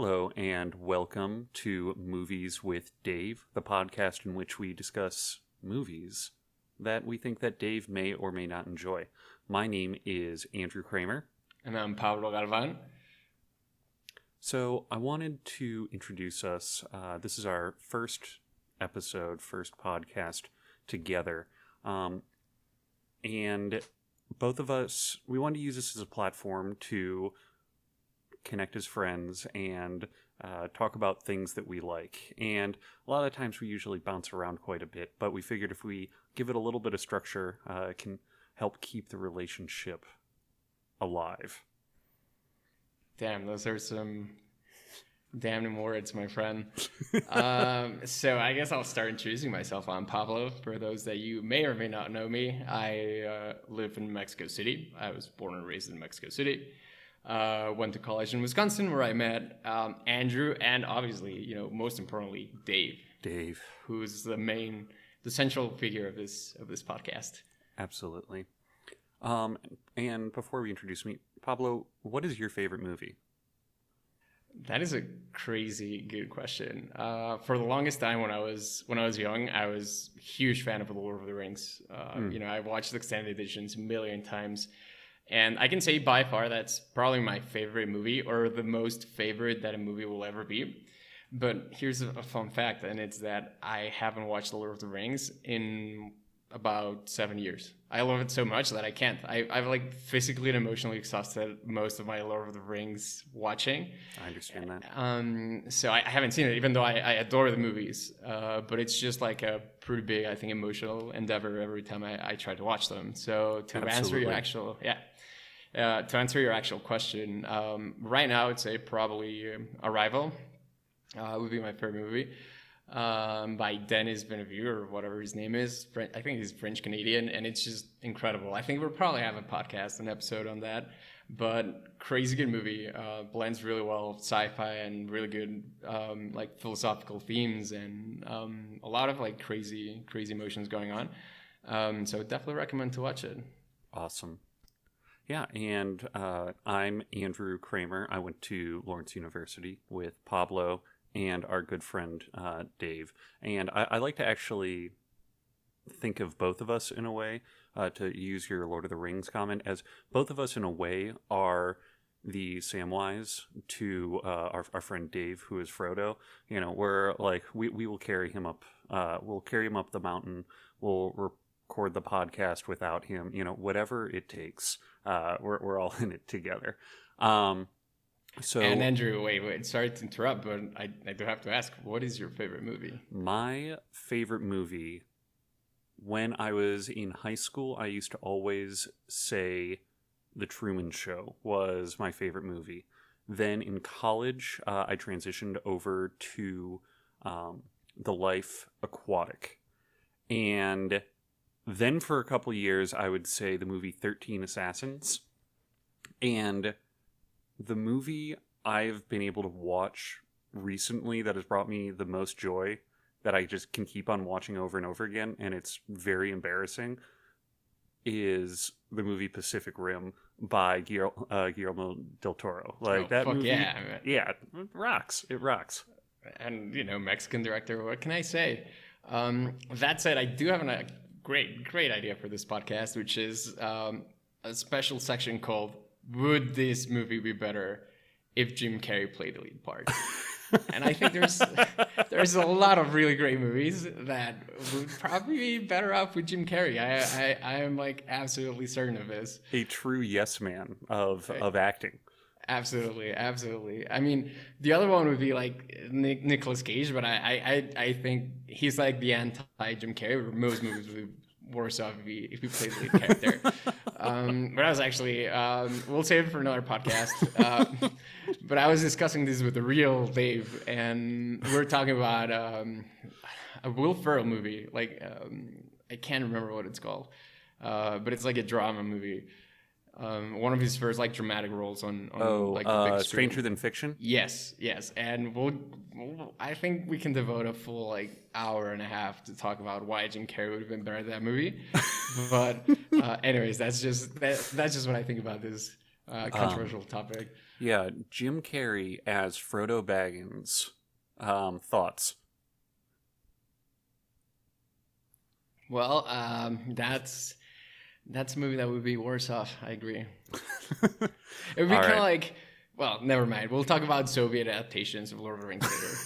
Hello, and welcome to Movies with Dave, the podcast in which we discuss movies that we think that Dave may or may not enjoy. My name is Andrew Kramer. And I'm Pablo Galvan. So, I wanted to introduce us. Uh, this is our first episode, first podcast together. Um, and both of us, we wanted to use this as a platform to connect as friends and uh, talk about things that we like. And a lot of times we usually bounce around quite a bit, but we figured if we give it a little bit of structure, uh, it can help keep the relationship alive. Damn, those are some damning words, my friend. um, so I guess I'll start introducing myself. I'm Pablo. For those that you may or may not know me, I uh, live in Mexico City. I was born and raised in Mexico City. Uh, went to college in Wisconsin where I met um, Andrew and obviously, you know, most importantly, Dave. Dave, who's the main, the central figure of this of this podcast. Absolutely. Um, and before we introduce me, Pablo, what is your favorite movie? That is a crazy good question. Uh, for the longest time, when I was when I was young, I was a huge fan of the Lord of the Rings. Uh, mm. You know, I watched the extended editions a million times, and I can say by far that's probably my favorite movie or the most favorite that a movie will ever be. But here's a, fun fact, and it's that I haven't watched the Lord of the Rings in about seven years. I love it so much that I can't. I, I've like physically and emotionally exhausted most of my Lord of the Rings watching. I understand that. Um, so I, I haven't seen it, even though I, I adore the movies. Uh, but it's just like a pretty big, I think, emotional endeavor every time I, I try to watch them. So to Absolutely. answer your actual, yeah. Uh, to answer your actual question, um, right now I'd say probably Arrival uh, would be my favorite movie um, by Denis Villeneuve or whatever his name is. I think he's French Canadian, and it's just incredible. I think we'll probably have a podcast, an episode on that. But crazy good movie. Uh, blends really well sci-fi and really good um, like philosophical themes and um, a lot of like crazy crazy emotions going on. Um, so definitely recommend to watch it. Awesome. Yeah, and uh, I'm Andrew Kramer. I went to Lawrence University with Pablo and our good friend uh, Dave. And I, I, like to actually think of both of us in a way, uh, to use your Lord of the Rings comment, as both of us in a way are the Samwise to uh, our, our friend Dave, who is Frodo. You know, we're like, we, we will carry him up, uh, we'll carry him up the mountain, we'll record the podcast without him, you know, whatever it takes. Uh, we're, we're all in it together. Um, so and Andrew, wait, wait, sorry to interrupt, but I, I do have to ask, what is your favorite movie? My favorite movie, when I was in high school, I used to always say The Truman Show was my favorite movie. Then in college, uh, I transitioned over to um, The Life Aquatic. And then for a couple years, I would say the movie 13 Assassins. And the movie I've been able to watch recently that has brought me the most joy that I just can keep on watching over and over again, and it's very embarrassing, is the movie Pacific Rim by Guillermo, uh, Guillermo del Toro. Like oh, that movie, yeah, yeah, it rocks. It rocks. And you know, Mexican director. What can I say? Um, that said, I do have a great, great idea for this podcast, which is um, a special section called would this movie be better if Jim Carrey played the lead part? and I think there's there's a lot of really great movies that would probably be better off with Jim Carrey. I I, I am like absolutely certain of this. A true yes man of of acting. Absolutely, absolutely. I mean, the other one would be like Nick, Nicolas Cage, but I, I I think he's like the anti Jim Carrey. Most movies would worse off if we, if he played the lead character. um, but I was actually um, we'll save it for another podcast. Uh, but I was discussing this with the real Dave, and we are talking about um, a Will Ferrell movie. Like um, I can't remember what it's called, uh, but it's like a drama movie um, one of his first like dramatic roles on, on oh, like uh, Stranger Than Fiction. Yes, yes, and we'll, we'll, I think we can devote a full like hour and a half to talk about why Jim Carrey would have been better at that movie. but uh, anyways, that's just that, that's just what I think about this uh, controversial um, topic. Yeah, Jim Carrey as Frodo Baggins. Um, thoughts? Well, um, that's that's a movie that would be worse off. I agree. it would be kind of right. like, well, never mind. We'll talk about Soviet adaptations of Lord of the Rings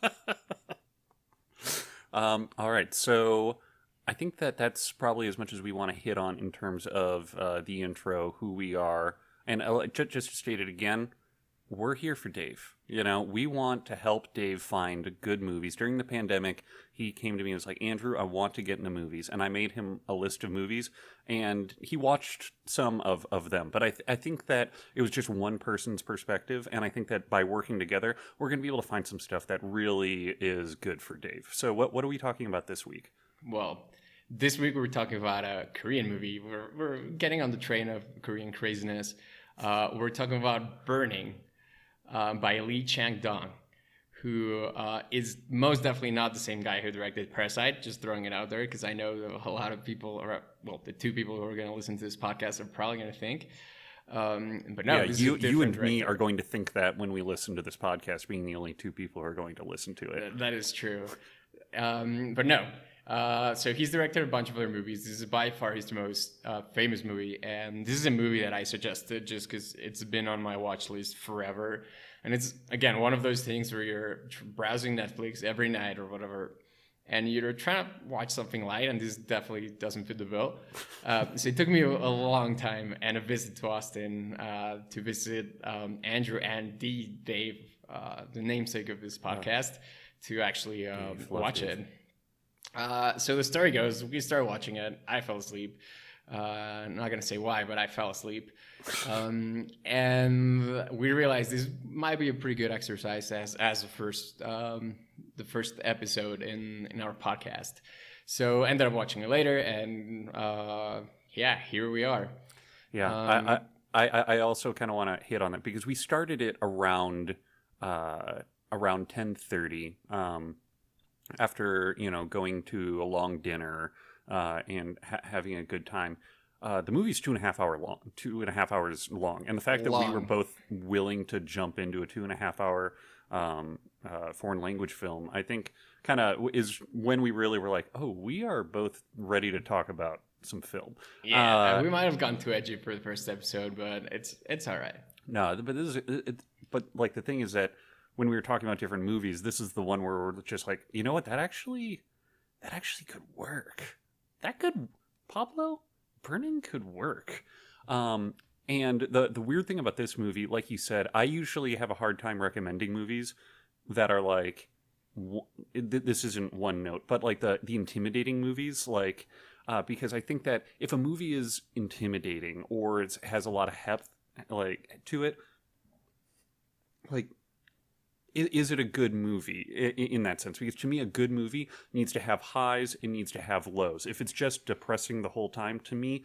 later. um, all right, so I think that that's probably as much as we want to hit on in terms of uh, the intro, who we are, and just, just to state it again, we're here for Dave. You know, we want to help Dave find good movies. During the pandemic, he came to me and was like, Andrew, I want to get into movies. And I made him a list of movies, and he watched some of, of them. But I, th- I think that it was just one person's perspective. And I think that by working together, we're going to be able to find some stuff that really is good for Dave. So, what, what are we talking about this week? Well, this week we're talking about a Korean movie. We're, we're getting on the train of Korean craziness. Uh, we're talking about Burning um, by Lee Chang Dong, who uh, is most definitely not the same guy who directed Parasite. Just throwing it out there because I know a lot of people, or well, the two people who are going to listen to this podcast are probably going to think. Um, but no, yeah, you, you and director. me are going to think that when we listen to this podcast, being the only two people who are going to listen to it. that is true. Um, but no, uh, so he's directed a bunch of other movies. This is by far his most uh, famous movie, and this is a movie that I suggested just because it's been on my watch list forever. And it's again one of those things where you're browsing Netflix every night or whatever, and you're trying to watch something light, and this definitely doesn't fit the bill. Uh, so it took me a, a, long time and a visit to Austin uh, to visit um, Andrew and the Dave, uh, the namesake of this podcast, to actually um, watch it. Uh, so the story goes, we started watching it. I fell asleep. Uh, I'm not gonna say why, but I fell asleep, um, and we realized this might be a pretty good exercise as as the first um, the first episode in in our podcast. So ended up watching it later, and uh, yeah, here we are. Yeah, um, I, I I also kind of want to hit on that because we started it around uh, around ten thirty. Um, after you know going to a long dinner uh, and ha- having a good time. Uh, the movie's two and a half hour long, two and a half hours long, and the fact long. that we were both willing to jump into a two and a half hour um, uh, foreign language film, I think, kind of is when we really were like, oh, we are both ready to talk about some film. Yeah, uh, we might have gone too edgy for the first episode, but it's it's all right. No, but this is, it, but like the thing is that when we were talking about different movies, this is the one where we're just like, you know what, that actually that actually could work. That could Pablo Burning could work. Um, and the the weird thing about this movie, like you said, I usually have a hard time recommending movies that are like this isn't one note, but like the the intimidating movies, like uh, because I think that if a movie is intimidating or it has a lot of heft like to it, like is it a good movie in that sense? Because to me, a good movie needs to have highs, it needs to have lows. If it's just depressing the whole time, to me,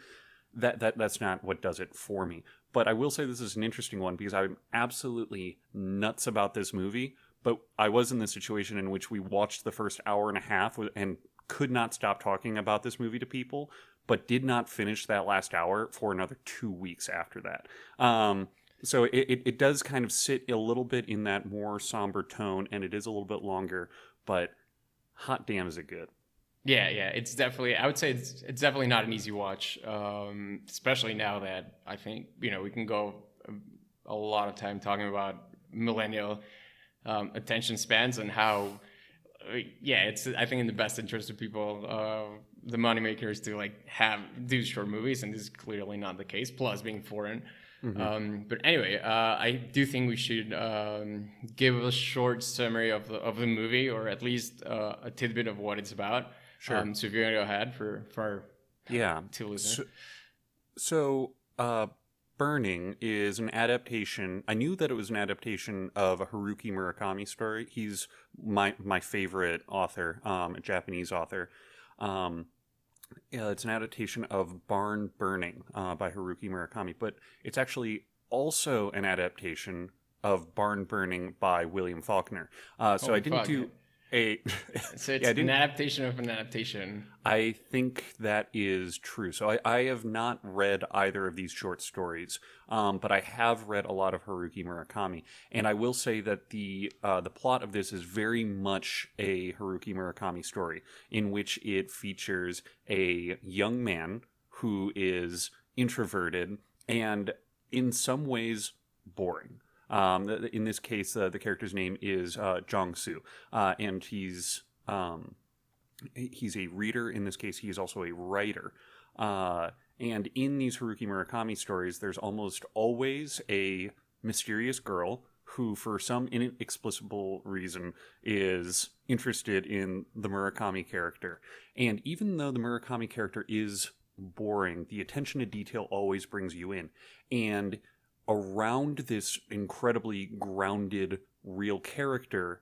that, that that's not what does it for me. But I will say this is an interesting one because I'm absolutely nuts about this movie. But I was in the situation in which we watched the first hour and a half and could not stop talking about this movie to people, but did not finish that last hour for another two weeks after that. Um, so it, it, it, does kind of sit a little bit in that more somber tone and it is a little bit longer but hot damn is it good. Yeah yeah it's definitely i would say it's, it's definitely not an easy watch um, especially now that i think you know we can go a, a lot of time talking about millennial um, attention spans and how yeah it's i think in the best interest of people uh, the moneymakers to like have do short movies and this is clearly not the case plus being foreign Mm-hmm. Um, but anyway, uh, I do think we should um, give a short summary of the, of the movie, or at least uh, a tidbit of what it's about. Sure. Um, so if you're gonna go ahead for for yeah to listen. So, so uh, Burning is an adaptation. I knew that it was an adaptation of a Haruki Murakami story. He's my my favorite author, um, a Japanese author. Um, uh, it's an adaptation of Barn Burning uh, by Haruki Murakami, but it's actually also an adaptation of Barn Burning by William Faulkner. Uh, so oh, I didn't fuck. do. A so it's yeah, an adaptation of an adaptation. I think that is true. So I, I have not read either of these short stories, um, but I have read a lot of Haruki Murakami, and I will say that the uh, the plot of this is very much a Haruki Murakami story, in which it features a young man who is introverted and in some ways boring. Um, in this case, uh, the character's name is uh, Jong uh, and he's um, he's a reader. In this case, he is also a writer. Uh, and in these Haruki Murakami stories, there's almost always a mysterious girl who, for some inexplicable reason, is interested in the Murakami character. And even though the Murakami character is boring, the attention to detail always brings you in. And around this incredibly grounded real character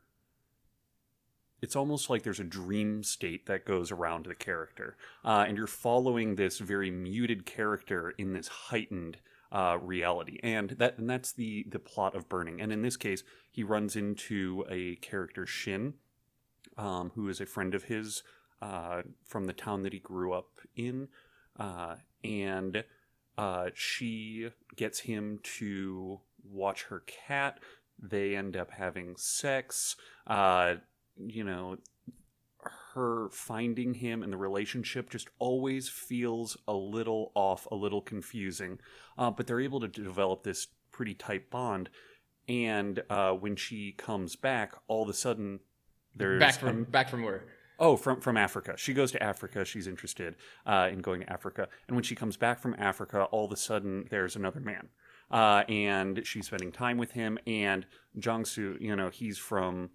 it's almost like there's a dream state that goes around the character. Uh, and you're following this very muted character in this heightened uh, reality. And that and that's the the plot of burning. And in this case he runs into a character shin um, who is a friend of his uh, from the town that he grew up in. Uh, and uh, she gets him to watch her cat. They end up having sex. Uh, you know, her finding him and the relationship just always feels a little off, a little confusing. Uh, but they're able to develop this pretty tight bond. And uh, when she comes back, all of a sudden, there's back from back from where Oh, from from Africa. She goes to Africa. She's interested uh, in going to Africa, and when she comes back from Africa, all of a sudden there's another man, uh, and she's spending time with him. And Jongsu, you know, he's from,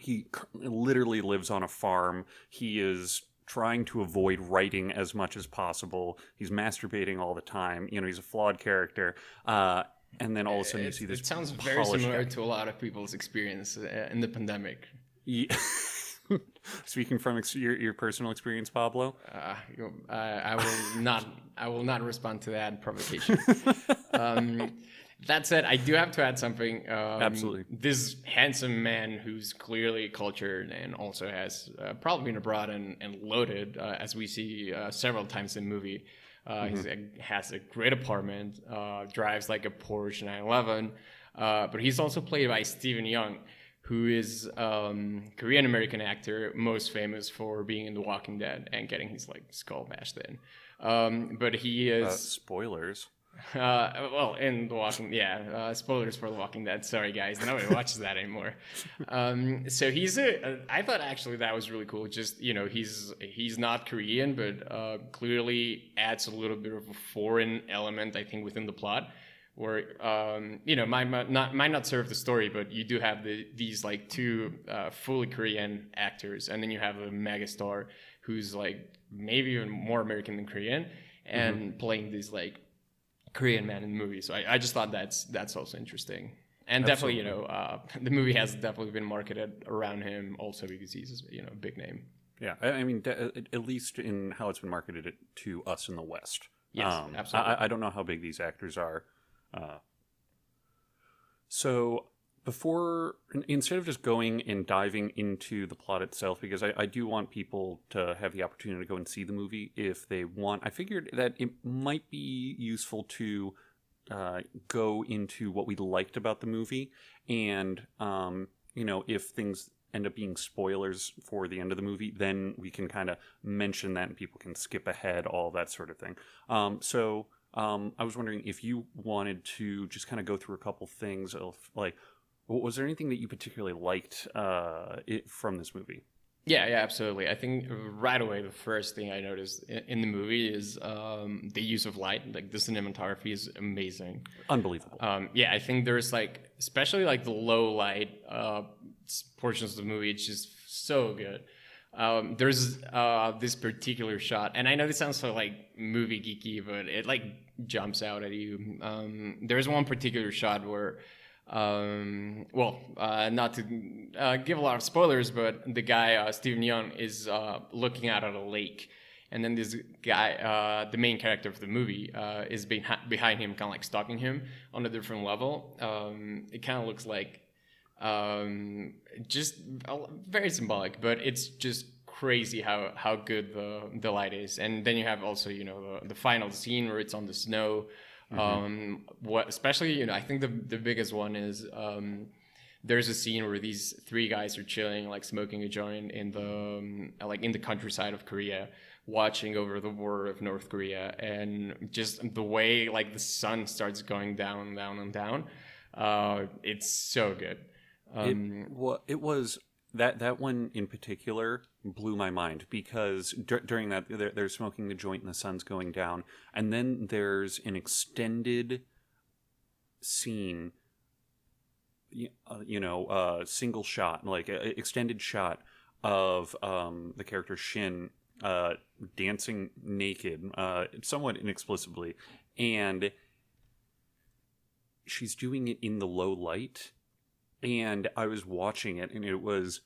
he literally lives on a farm. He is trying to avoid writing as much as possible. He's masturbating all the time. You know, he's a flawed character. Uh, and then all of a sudden you see this. It sounds very similar guy. to a lot of people's experience uh, in the pandemic. Yeah. Speaking from ex- your, your personal experience, Pablo. Uh, I will not. I will not respond to that provocation. um, that said, I do have to add something. Um, Absolutely. This handsome man who's clearly cultured and also has uh, probably been abroad and, and loaded, uh, as we see uh, several times in the movie. Uh, mm-hmm. He has a great apartment, uh, drives like a Porsche 911, but he's also played by Steven Yeun, who is um, Korean American actor, most famous for being in The Walking Dead and getting his like skull bashed in. Um, but he is uh, spoilers. Uh, well, in The Walking, yeah, uh, spoilers for The Walking Dead. Sorry, guys, nobody watches that anymore. Um, so he's a. Uh, I thought actually that was really cool. Just you know, he's he's not Korean, but uh, clearly adds a little bit of a foreign element, I think, within the plot where um, you know might not might not serve the story, but you do have the, these like two uh, fully Korean actors, and then you have a megastar who's like maybe even more American than Korean, and mm-hmm. playing these like Korean man in the movie. So I, I just thought that's that's also interesting. And Absolutely. definitely, you know, uh, the movie has definitely been marketed around him also because he's you know a big name. Yeah, I mean, at least in how it's been marketed to us in the West. Yes, um, absolutely. I, I, don't know how big these actors are uh, so before instead of just going and diving into the plot itself because I, I, do want people to have the opportunity to go and see the movie if they want i figured that it might be useful to uh, go into what we liked about the movie and um, you know if things end up being spoilers for the end of the movie then we can kind of mention that and people can skip ahead all that sort of thing. Um, so um, I was wondering if you wanted to just kind of go through a couple things of like, was there anything that you particularly liked uh, it, from this movie? Yeah, yeah, absolutely. I think right away the first thing I noticed in the movie is um, the use of light. Like the cinematography is amazing, unbelievable. Um, yeah, I think there's like, especially like the low light uh, portions of the movie. It's just so good. Um, there's uh, this particular shot, and I know this sounds so like movie geeky, but it like jumps out at you. Um, there's one particular shot where, um, well, uh, not to uh, give a lot of spoilers, but the guy uh, Steven Yeun is uh, looking out at a lake, and then this guy, uh, the main character of the movie, is behind him, kind of like stalking him on a different level. Um, it kind of looks like Um, just very symbolic, but it's just crazy how how good the the light is. And then you have also you know the, the final scene where it's on the snow. Mm-hmm. Um, what especially you know I think the the biggest one is um, there's a scene where these three guys are chilling like smoking a joint in the um, like in the countryside of Korea watching over the border of North Korea and just the way like the sun starts going down down and down uh, it's so good um, it, well, it was that that one in particular blew my mind because d- during that they're, they're, smoking the joint and the sun's going down, and then there's an extended scene. Uh, you know, a uh, single shot, like an extended shot of um, the character Shin uh, dancing naked, uh, somewhat inexplicably, and she's doing it in the low light and I was watching it and it was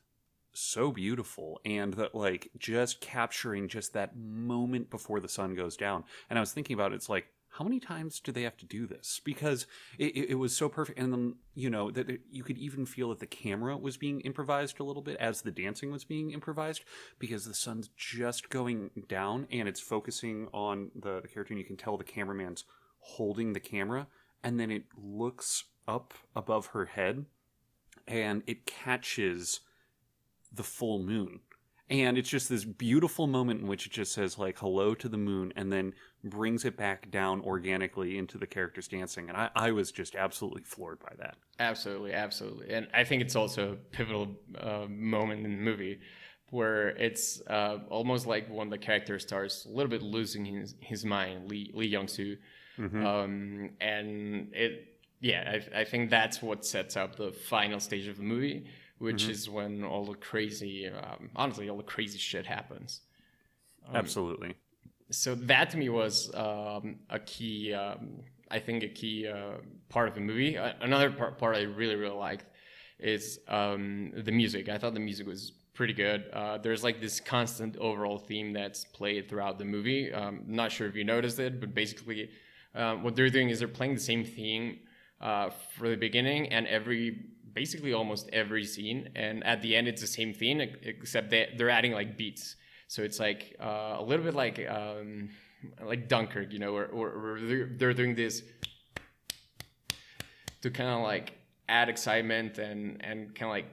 so beautiful and that like just capturing just that moment before the sun goes down. And i was thinking about it, it's like how many times do they have to do this? Because it, it, was so perfect and then you know that it, you could even feel that the camera was being improvised a little bit as the dancing was being improvised because the sun's just going down and it's focusing on the, the character and you can tell the cameraman's holding the camera and then it looks up above her head and it catches the full moon. And it's just this beautiful moment in which it just says like hello to the moon and then brings it back down organically into the characters dancing. And I, I was just absolutely floored by that. Absolutely, absolutely. And I think it's also a pivotal uh, moment in the movie where it's uh, almost like when the character starts a little bit losing his, his mind, Lee, Lee Young Soo. Mm-hmm. Um, and it yeah, I, I, think that's what sets up the final stage of the movie, which mm-hmm. is when all the crazy, um, honestly, all the crazy shit happens. Um, Absolutely. So that to me was um, a key, um, I think, a key uh, part of the movie. Uh, another part, part I really, really liked is um, the music. I thought the music was pretty good. Uh, there's like this constant overall theme that's played throughout the movie. Um, not sure if you noticed it, but basically, uh, what they're doing is they're playing the same theme uh, for the beginning and every basically almost every scene and at the end it's the same theme except they, they're adding like beats so it's like uh, a little bit like um, like dunkirk you know or, where they're, they're doing this to kind of like add excitement and and kind of like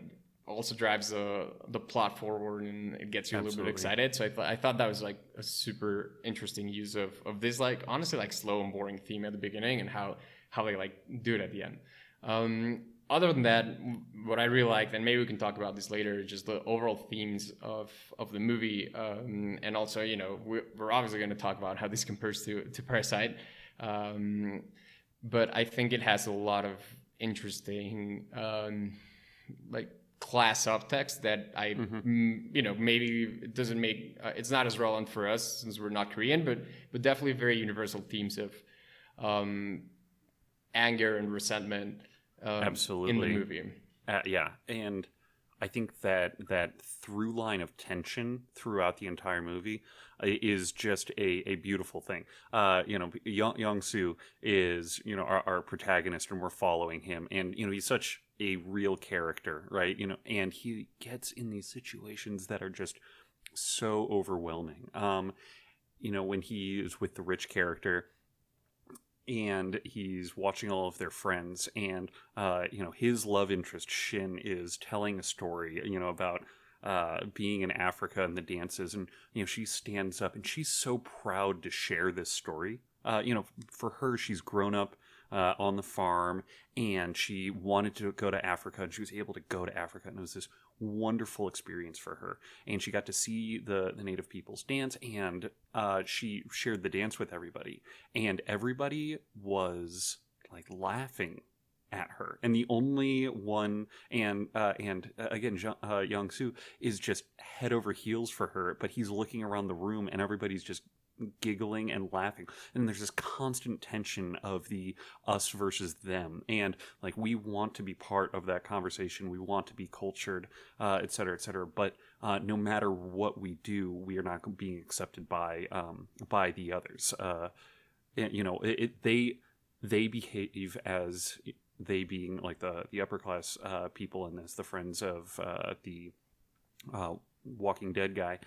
also drives the the plot forward and it gets you Absolutely. a little bit excited. So I thought I thought that was like a super interesting use of of this like honestly like slow and boring theme at the beginning and how how they like do it at the end. Um, other than that, what I really liked, and maybe we can talk about this later, just the overall themes of of the movie, um, and also you know we're, we're obviously going to talk about how this compares to to Parasite, um, but I think it has a lot of interesting um, like class subtext that I, mm-hmm. m, you know, maybe it doesn't make uh, it's not as relevant for us since we're not Korean, but but definitely very universal themes of um, anger and resentment um, absolutely in the movie. Uh, yeah, and I think that that through line of tension throughout the entire movie uh, is just a, a beautiful thing. Uh, you know, Young, Young Soo is you know our, our, protagonist, and we're following him, and you know he's such a real character, right? You know, and he gets in these situations that are just so overwhelming. Um, you know, when he is with the rich character and he's watching all of their friends and uh, you know his love interest shin is telling a story you know about uh, being in africa and the dances and you know she stands up and she's so proud to share this story. Uh, you know for her she's grown up uh, on the farm and she wanted to go to africa and she was able to go to africa and it was this wonderful experience for her. And she got to see the, the native peoples dance and uh, she shared the dance with everybody. And everybody was like laughing at her. And the only one, and uh, and uh, again, uh, Young Soo is just head over heels for her, but he's looking around the room and everybody's just giggling and laughing. And there's this constant tension of the us versus them. And like we want to be part of that conversation. We want to be cultured uh, et cetera et cetera. But uh, no matter what we do we are not being accepted by um, by the others. Uh, and, you know it, it, they they behave as they being like the the upper class uh, people in this, the friends of uh, the uh, Walking Dead guy.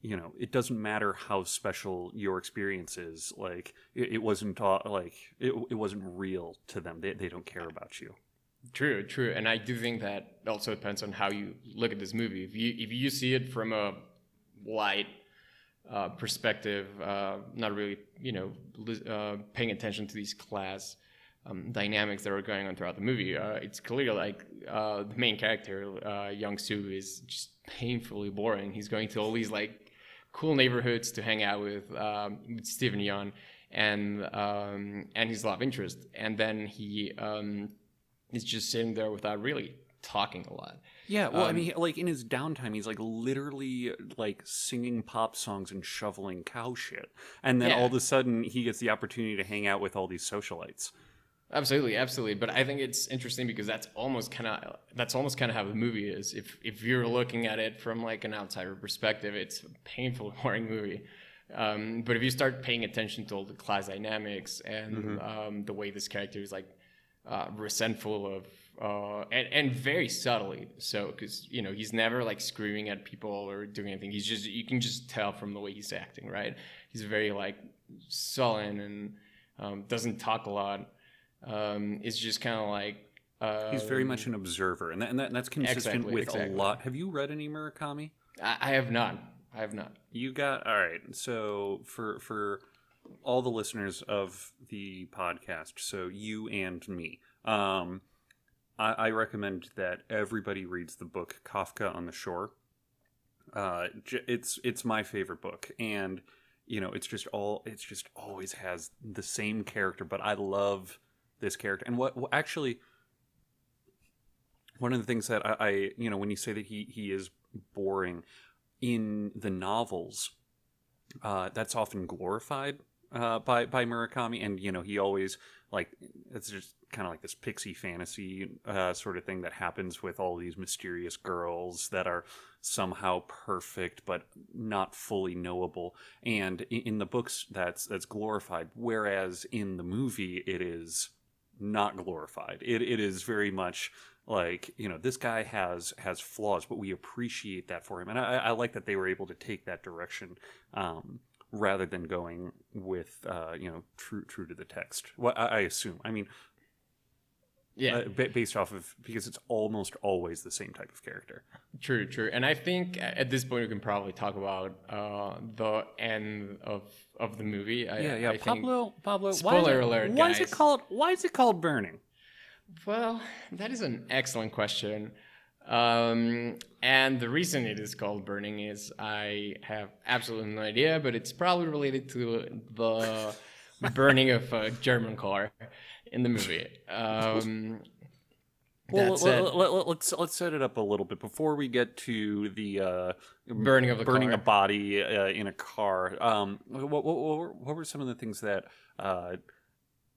You know, it doesn't matter how special your experience is. Like it, it wasn't uh, like it, it wasn't real to them. They they don't care about you. True, true, and I do think that also depends on how you look at this movie. If you if you see it from a light uh, perspective, uh, not really, you know, uh, paying attention to these class um, dynamics that are going on throughout the movie. Uh, it's clear like uh, the main character, Young Soo, is just painfully boring. He's going to all these like cool neighborhoods to hang out with, um, with Steven Yeun and um, and his love interest, and then he um, is just sitting there without really talking a lot. Yeah, well, um, I mean, like in his downtime, he's like literally like singing pop songs and shoveling cow shit, and then yeah. all of a sudden he gets the opportunity to hang out with all these socialites. Absolutely, absolutely. But I think it's interesting because that's almost kind of that's almost kind of how the movie is. If if you're looking at it from like an outsider perspective, it's a painful, boring movie. Um, but if you start paying attention to all the class dynamics and mm-hmm. um, the way this character is like uh, resentful of uh, and, and very subtly so because you know he's never like screaming at people or doing anything he's just you can just tell from the way he's acting right he's very like sullen and um, doesn't talk a lot um, it's just kind of like uh, he's very much an observer and, that, and, that, and that's consistent exactly, with exactly. a lot have you read any murakami I, I have not i have not you got all right so for for all the listeners of the podcast so you and me um, I, I recommend that everybody reads the book Kafka on the Shore. Uh, it's it's my favorite book, and you know, it's just all it's just always has the same character, but I love this character. And what well, actually, one of the things that I, I, you know, when you say that he he is boring in the novels, uh, that's often glorified uh, by by Murakami, and you know, he always like it's just kind of like this pixie fantasy uh, sort of thing that happens with all these mysterious girls that are somehow perfect but not fully knowable. And in the books that's that's glorified. Whereas in the movie it is not glorified it, it is very much like you know this guy has has flaws but we appreciate that for him and i, I like that they were able to take that direction um, rather than going with uh, you know true true to the text. What well, I, I, assume. I mean, yeah, uh, based off of because it's almost always the same type of character. True, true. And I think at this point we can probably talk about uh, the end of of the movie. I, yeah, yeah. I Pablo, Pablo. Spoiler why alert, Why guys. is it called? Why is it called burning? Well, that is an excellent question. Um, and the reason it is called burning is I have absolutely no idea, but it's probably related to the burning of a German car in the movie. Um, well, let, let, let, let's let's set it up a little bit before we get to the uh, burning of the burning car. a body uh, in a car. Um, what, what, what, what, were some of the things that uh,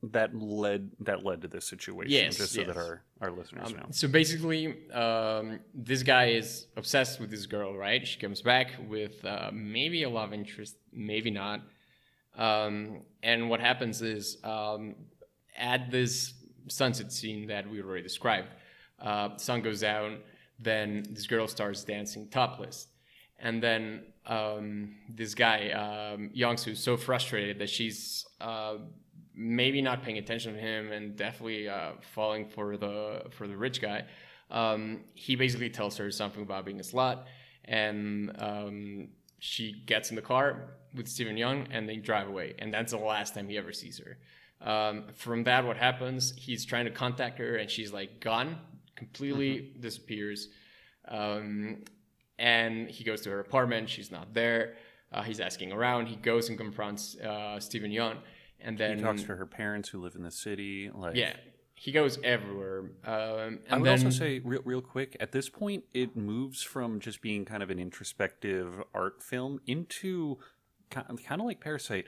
that led that led to this situation yes, just so yes. that our, our listeners um, know so basically um, this guy is obsessed with this girl right she comes back with uh, maybe a love interest maybe not um, and what happens is um, at this sunset scene that we already described uh, sun goes down then this girl starts dancing topless and then um, this guy um, Youngsu is so frustrated that she's uh, maybe not paying attention to him and definitely uh, falling for the for the rich guy. Um, he basically tells her something about being a slut, and um, she gets in the car with Steven Yeun, and they drive away. And that's the last time he ever sees her. Um, from that, what happens? He's trying to contact her, and she's like gone, completely mm-hmm. disappears. Um, and he goes to her apartment. She's not there. Uh, he's asking around. He goes and confronts uh, Steven Yeun and then he talks to her parents who live in the city. Like yeah, he goes everywhere. Um, I would then, also say, real, real quick, at this point, it moves from just being kind of an introspective art film into kind of like Parasite,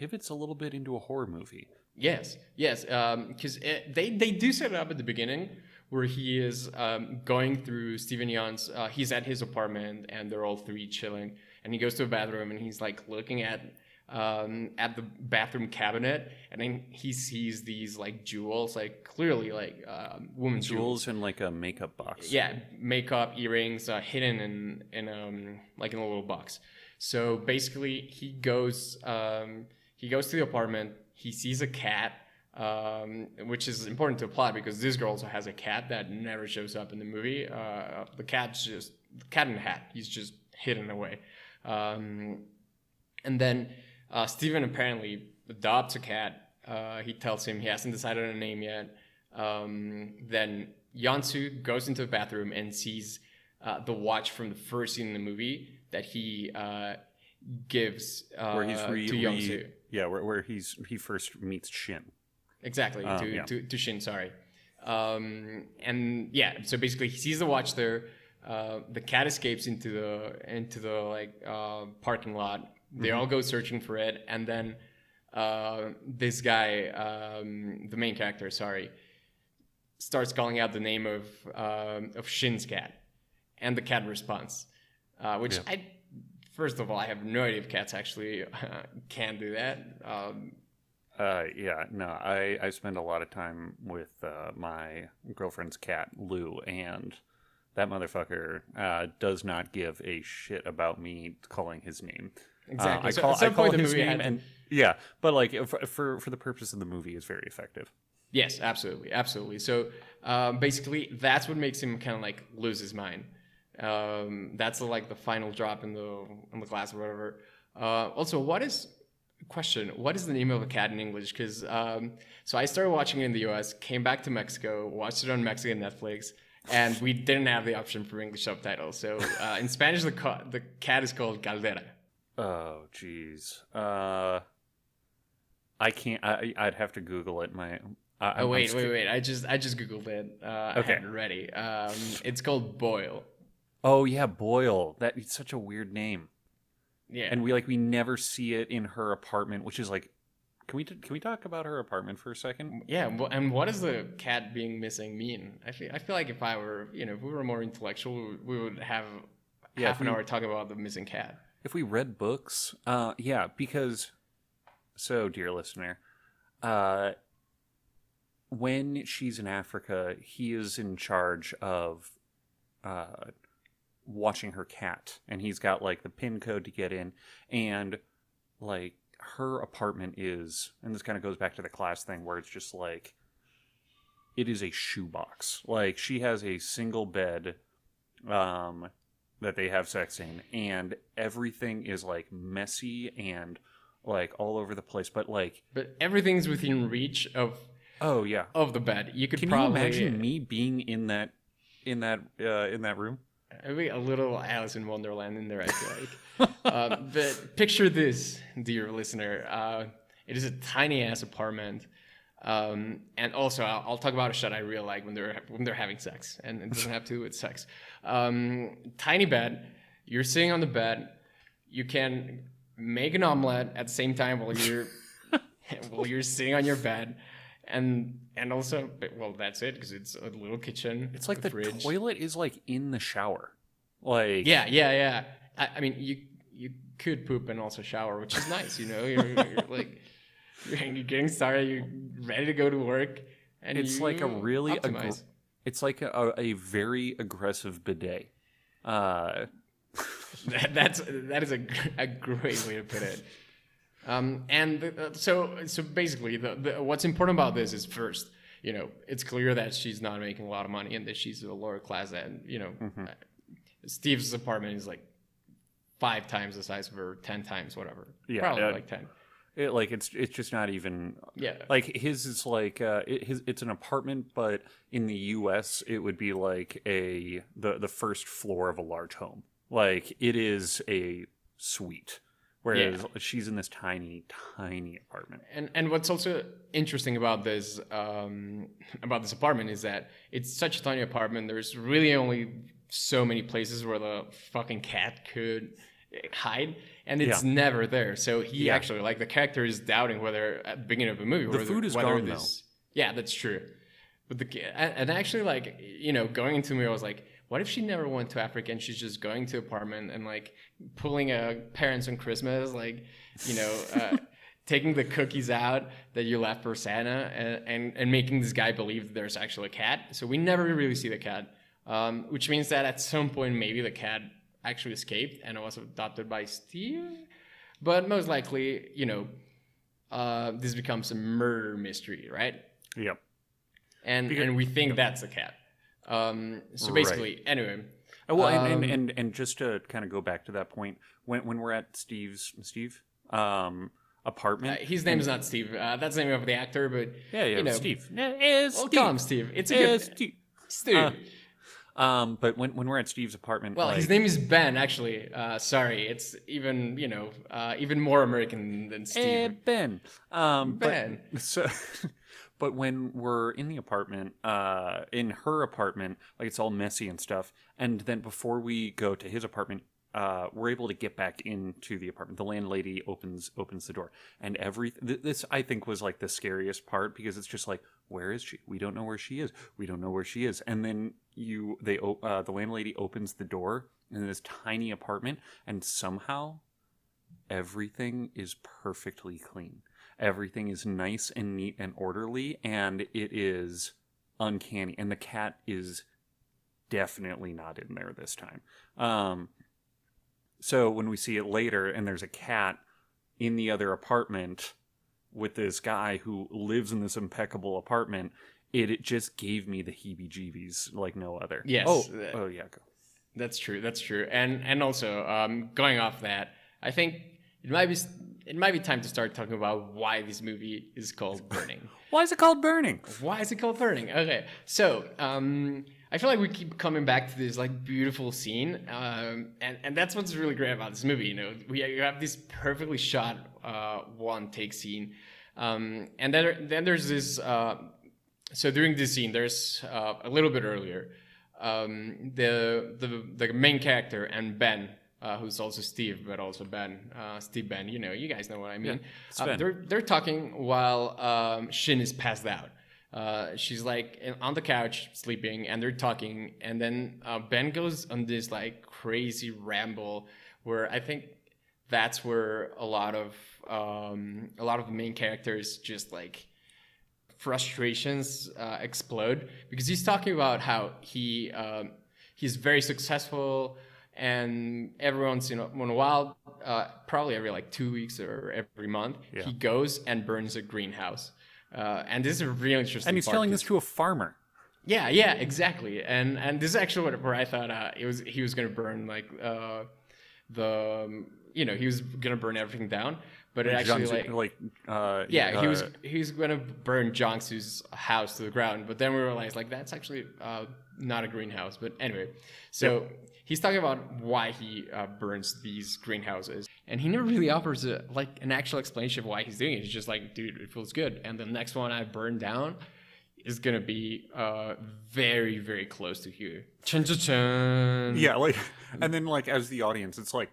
pivots a little bit into a horror movie. Yes, yes, because um, they they do set it up at the beginning where he is um, going through Steven Yeun's. Uh, he's at his apartment and they're all three chilling, and he goes to a bathroom and he's like looking at um, at the bathroom cabinet, and then he sees these like jewels, like clearly like women's jewels. Jewels in like a makeup box. Yeah, makeup, earrings, uh, hidden in in um like in a little box. So basically, he goes um, he goes to the apartment. He sees a cat, um, which is important to plot because this girl also has a cat that never shows up in the movie. Uh, the cat's just the cat in the hat. He's just hidden away. Um, and then uh, Steven apparently adopts a cat. Uh, he tells him he hasn't decided on a name yet. Um, then Yeonsu goes into the bathroom and sees uh, the watch from the first scene in the movie that he uh, gives uh, Where he's re, to re- Yeonsu. Yeah, where, where he's he first meets Shin. Exactly, Um, to, yeah. to, to Shin, sorry. Um, and yeah, so basically he sees the watch there. Uh, the cat escapes into the into the like uh, parking lot. They Mm-hmm. all go searching for it, and then uh, this guy, um, the main character, sorry, starts calling out the name of um, of Shin's cat, and the cat responds, uh, which Yeah. I first of all I have no idea if cats actually can do that. Um, Uh, yeah, no, I, I spend a lot of time with uh, my girlfriend's cat, Lou, and that motherfucker uh, does not give a shit about me calling his name. Exactly. Uh, I So call, I call his name, had- and yeah, but like for, for for the purpose of the movie, is very effective. Yes, absolutely, absolutely. So um, basically, that's what makes him kind of like lose his mind. Um, that's like the final drop in the in the glass or whatever. Uh, also, what is question? What is the name of a cat in English? Because um, so I started watching it in the U.S., came back to Mexico, watched it on Mexican Netflix, and we didn't have the option for English subtitles. So uh, in Spanish, the ca- the cat is called Caldera. Oh, jeez. Uh, I can't. I, I'd have to Google it. My. I, Oh wait, wait, wait! I just I just googled it. Uh, Okay. I had it ready. Um, it's called Boil. Oh yeah, Boil. That it's such a weird name. Yeah. and we like we never see it in her apartment which is like can we can we talk about her apartment for a second Yeah, wh- and what does the cat being missing mean? I feel, I feel like if I were, you know, if we were more intellectual, we would have Yeah, half an we- hour talking about the missing cat. if we read books uh yeah because so dear listener uh when she's in africa he is in charge of uh watching her cat and he's got like the pin code to get in and like her apartment is and this kind of goes back to the class thing where it's just like it is a shoebox. Like she has a single bed um that they have sex in and everything is like messy and like all over the place but like But everything's within reach of oh yeah. of the bed. You could can probably you imagine me being in that in that uh, in that room maybe a little Alice in Wonderland in there. I feel like. um, but picture this, dear listener. Uh, it is a tiny ass apartment. Um, and also, I'll, I'll talk about a shot I really like when they're when they're having sex, and it doesn't have to do with sex. Um, tiny bed. You're sitting on the bed. You can make an omelet at the same time while you're while you're sitting on your bed, and and also, well, that's it because it's a little kitchen. it's like the fridge. toilet is like in the shower like Yeah, yeah, yeah. I, I mean, you you could poop and also shower, which is nice. You know, you're, you're like you're, getting started. You're ready to go to work, and it's like a really aggr- it's like a, a very aggressive bidet uh That, that's that is a, a great way to put it. Um, and the, uh, so so basically, the, the what's important about this is first, you know, it's clear that she's not making a lot of money and that she's a lower class, and you know, Mm-hmm. uh, Steve's apartment is like five times the size of her, ten times whatever. Yeah, probably uh, like ten. it, like it's it's just not even Yeah, like his is like uh it, his it's an apartment but in the US it would be like a the the first floor of a large home like it is a suite whereas she's in this tiny tiny apartment and and what's also interesting about this um, about this apartment is that it's such a tiny apartment. There's really only so many places where the fucking cat could hide, and it's Yeah. never there. So he Yeah. actually like the character is doubting whether at the beginning of the movie whether, food is whether gone, this. Yeah, that's true. But the and and actually like you know going into me I was like. What if she never went to Africa and she's just going to apartment and like pulling a parents on Christmas? Like, you know. Uh, taking the cookies out that you left for Santa and, and, and making this guy believe that there's actually a cat. So we never really see the cat, um, which means that at some point maybe the cat actually escaped and was adopted by Steve. But most likely, you know, uh, this becomes a murder mystery, right? Yep. And Because- and we think that's the cat. Um, so basically, anyway. Oh, well, and, Um, and, and and just to kind of go back to that point, when when we're at Steve's Steve um Uh, apartment, his name is not Steve. Uh, that's the name of the actor, but yeah, yeah, you know, Steve, yeah, it's We'll Steve, call him Steve. It's a It's good Steve. Steve. Uh, Um, but when when we're at Steve's apartment, well, like, his name is Ben. Actually, uh, sorry, it's even you know uh, even more American than Steve. Eh, Ben. Um, but- Ben. so, but when we're in the apartment, uh, in her apartment, like it's all messy and stuff, and then before we go to his apartment, uh, we're able to get back into the apartment. The landlady opens opens the door, and every th- this I think was like the scariest part because it's just like, where is she? We don't know where she is. We don't know where she is, and then you they uh, the landlady opens the door in this tiny apartment, and somehow everything is perfectly clean. Everything is nice and neat and orderly, and it is uncanny. And the cat is definitely not in there this time. Um, so when we see it later, and there's a cat in the other apartment with this guy who lives in this impeccable apartment, it, it just gave me the heebie-jeebies like no other. Yes. Oh, oh yeah. Go. That's true. That's true. And and also um, going off that, I think it might be it might be time to start talking about why this movie is called Burning. Why is it called Burning? Why is it called Burning? Okay, so um, I feel like we keep coming back to this like beautiful scene, um, and and that's what's really great about this movie. You know, we you have this perfectly shot uh, one take scene, um, and then then there's this. Uh, so during this scene, there's uh, a little bit earlier, um, the the the main character and Ben. Uh, who's also Steve, but also Ben, uh, Steve Ben. You know, you guys know what I mean. Uh, they're they're talking while um, Shin is passed out. Uh, she's like on the couch sleeping, and they're talking, and then uh, Ben goes on this like crazy ramble where I think that's where a lot of um, a lot of the main characters just like frustrations uh, explode because he's talking about how he um, he's very successful and every once in a, while uh, probably every like two weeks or every month Yeah. he goes and burns a greenhouse uh, and this is a really interesting And he's part telling this to a farmer. yeah, yeah, exactly. And and this is actually what, where I thought uh, it was he was gonna burn like uh, the um, you know he was gonna burn everything down, but it actually Jiangsu- like uh, yeah he was uh, he was gonna burn Jiangsu's house to the ground, but then we realized like that's actually uh, not a greenhouse. But anyway, so he's talking about why he uh, burns these greenhouses, and he never really offers a, like an actual explanation of why he's doing it. He's just like, dude, it feels good, and the next one I burn down is gonna be uh very very close to here. Chun chun. yeah, like, and then like as the audience, it's like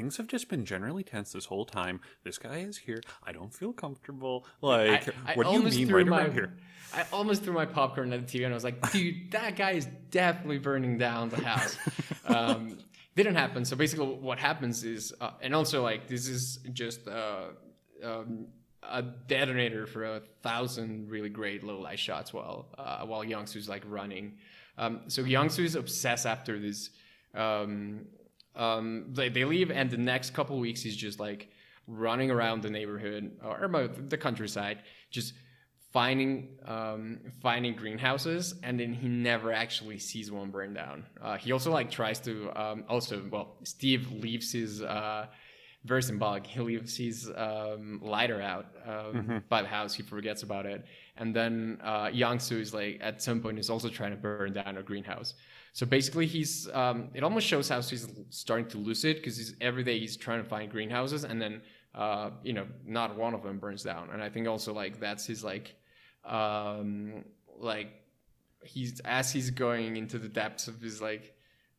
things have just been generally tense this whole time. This guy is here. I don't feel comfortable. Like, I, I what do you mean right my, around here? I almost threw my popcorn at the TV and I was like, dude, that guy is definitely burning down the house. um, didn't happen. So basically, what happens is, uh, and also like this is just uh, um, a detonator for a thousand really great low light shots while uh, while Youngsu's like running. Um, so Youngsu is obsessed after this. Um, um, they, they leave, and the next couple weeks he's just like running around the neighborhood or about the countryside, just finding um, finding greenhouses, and then he never actually sees one burn down. Uh, he also like tries to um, also well, Steve leaves his. Uh, very symbolic. He leaves his um, lighter out um, by the house. He forgets about it, and then uh, Yangsu is like at some point is also trying to burn down a greenhouse. So basically, he's um, it almost shows how he's starting to lose it because every day he's trying to find greenhouses, and then uh, you know not one of them burns down. And I think also like that's his like um, like he's as he's going into the depths of his like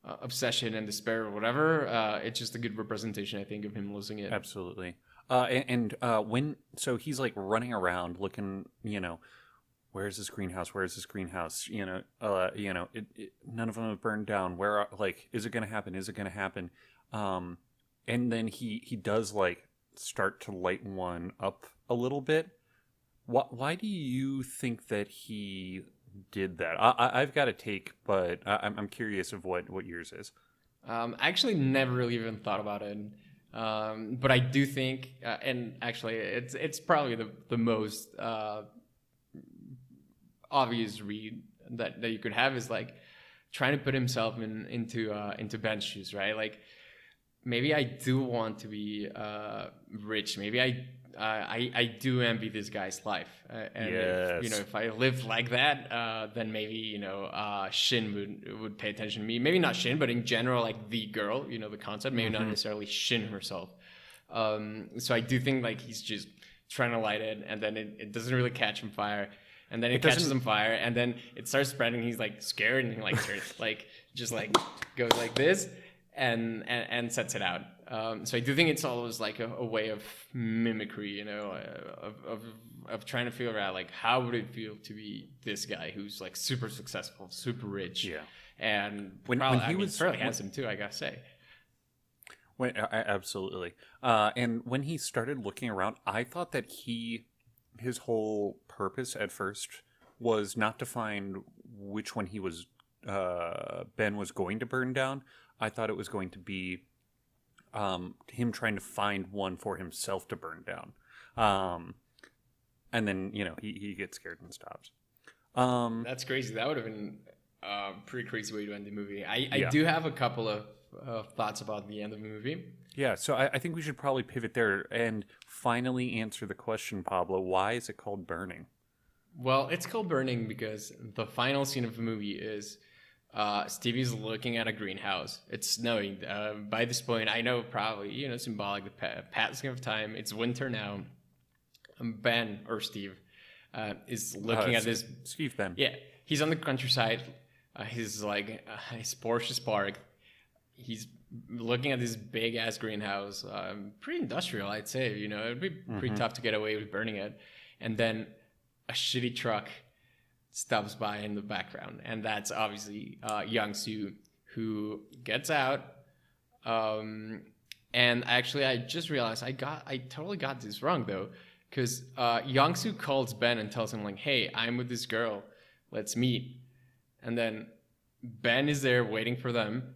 uh, obsession and despair or whatever. Uh, it's just a good representation, I think, of him losing it. Absolutely. Uh, and and uh, when so he's like running around looking, you know, where's this greenhouse? Where's this greenhouse? You know, uh, you know, it, it, none of them have burned down. Where, are, like, is it going to happen? Is it going to happen? Um, and then he he does like start to light one up a little bit. Why, why do you think that he did that? I, I have got a take, but I, am curious of what, what yours is. Um, I actually never really even thought about it. Um, but I do think, uh, and actually, it's it's probably the the most uh, obvious read that, that you could have is like trying to put himself in into uh, into Ben's shoes, right? Like maybe I do want to be uh, rich. Maybe I uh, I I do envy this guy's life, uh, and yes. if, you know if I lived like that, uh, then maybe you know uh, Shin would would pay attention to me. Maybe not Shin, but in general, like the girl, you know, the concept. Maybe mm-hmm. not necessarily Shin herself. Um, so I do think like he's just trying to light it, and then it, it doesn't really catch on fire and then it, it catches on fire, and then it starts spreading. He's like scared, and he like turns, like just like goes like this, and and, and sets it out. Um, so I do think it's always like a, a way of mimicry, you know, uh, of, of of trying to figure out like how would it feel to be this guy who's like super successful, super rich, yeah, and when, probably, when he I mean, was fairly when, handsome too, I gotta say. When, absolutely, uh, and when he started looking around, I thought that he his whole purpose at first was not to find which one he was uh, Ben was going to burn down. I thought it was going to be um, him trying to find one for himself to burn down. Um, and then you know he, he gets scared and stops. Um, That's crazy. That would have been a pretty crazy way to end the movie. I, I yeah. do have a couple of uh, thoughts about the end of the movie. Yeah, so I, I, think we should probably pivot there and finally answer the question, Pablo. Why is it called Burning? Well, it's called Burning because the final scene of the movie is uh, Stevie's looking at a greenhouse. It's snowing. Uh, by this point, I know probably, you know, symbolic, the passing of time. It's winter now. Um, ben, or Steve, uh, is looking uh, at this. Steve Ben. Yeah, he's on the countryside. Uh, he's like, uh, his Porsche is parked. He's looking at this big ass greenhouse, um, pretty industrial, I'd say. You know, it'd be pretty mm-hmm. tough to get away with burning it. And then a shitty truck stops by in the background, and that's obviously uh, Young Soo, who gets out. Um, and actually, I just realized I got I totally got this wrong though, because uh, Young Soo calls Ben and tells him like, "Hey, I'm with this girl, let's meet." And then Ben is there waiting for them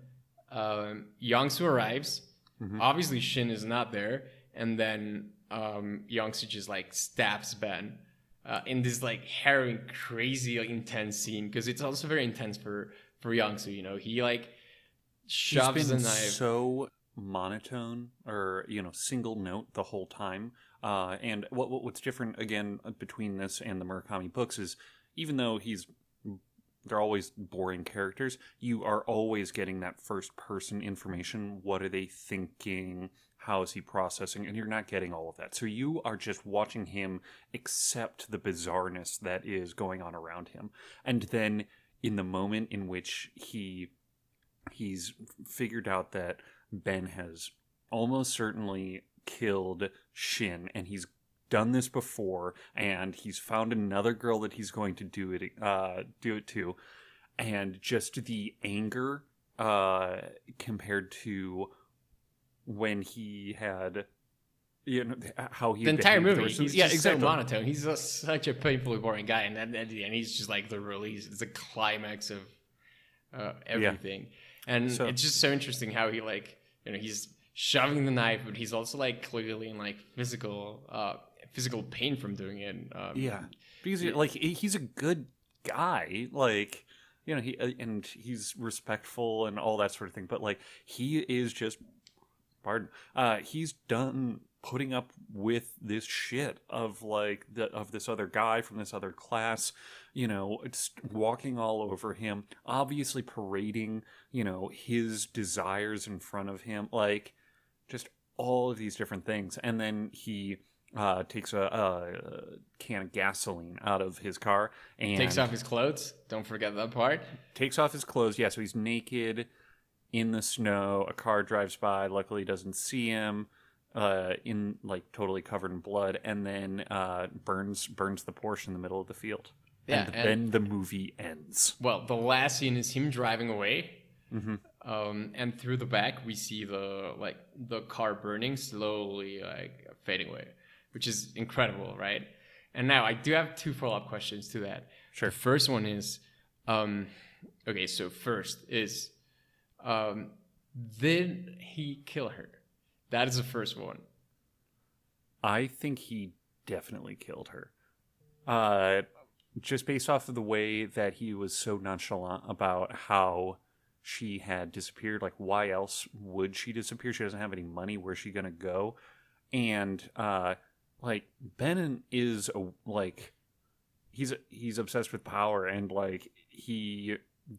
um, Youngsu arrives. Mm-hmm. Obviously, Shin is not there, and then um, Youngsu just like stabs Ben uh, in this like harrowing, crazy, like, intense scene because it's also very intense for for Youngsu. You know, he like shoves the knife. So monotone or you know single note the whole time. Uh, and what, what's different again between this and the Murakami books is even though he's they're always boring characters. You are always getting that first person information. What are they thinking? How is he processing? And you're not getting all of that. So you are just watching him accept the bizarreness that is going on around him. And then in the moment in which he he's figured out that Ben has almost certainly killed Shin and he's done this before and he's found another girl that he's going to do it uh, do it to. And just the anger uh, compared to when he had you know how he the entire movie he's yeah exactly so monotone. He's a, such a painfully boring guy and then at the end he's just like the release it's the climax of uh, everything. Yeah. and so, it's just so interesting how he like you know he's shoving the knife but he's also like clearly in like physical uh physical pain from doing it. Um, yeah, because like he's a good guy, like you know he uh, and he's respectful and all that sort of thing. But like he is just, pardon, uh, he's done putting up with this shit of like the of this other guy from this other class you know it's walking all over him obviously parading you know his desires in front of him like just all of these different things and then he uh, takes a, a, can of gasoline out of his car and takes off his clothes. Don't forget that part. Takes off his clothes. Yeah, so he's naked in the snow. A car drives by. Luckily, doesn't see him. Uh, in like totally covered in blood, and then uh, burns burns the Porsche in the middle of the field. Yeah, and, and then the movie ends. Well, the last scene is him driving away. Mm-hmm. Um, and through the back, we see the like the car burning slowly, like fading away, which is incredible, right? And now I do have two follow up questions to that. Sure. The first one is, um, okay, so first is, um, did he kill her? That is the first one. I think he definitely killed her. Uh, just based off of the way that he was so nonchalant about how she had disappeared. Like, why else would she disappear? She doesn't have any money. Where's she gonna go? And uh, like Benin is a, like he's he's obsessed with power and like he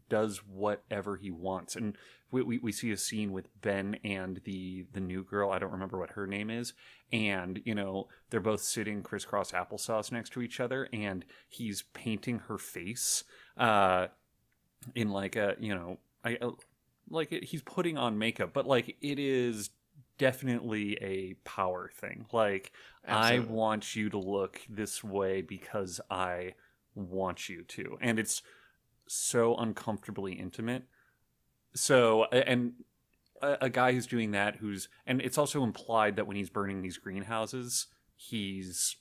does whatever he wants. And we, we, we, see a scene with ben and the the new girl i don't remember what her name is and you know they're both sitting crisscross applesauce next to each other and he's painting her face uh in like a you know i like he's putting on makeup but like it is definitely a power thing. Like Absolutely. I want you to look this way because I want you to. And it's so uncomfortably intimate. So and a, a guy who's doing that who's and it's also implied that when he's burning these greenhouses, he's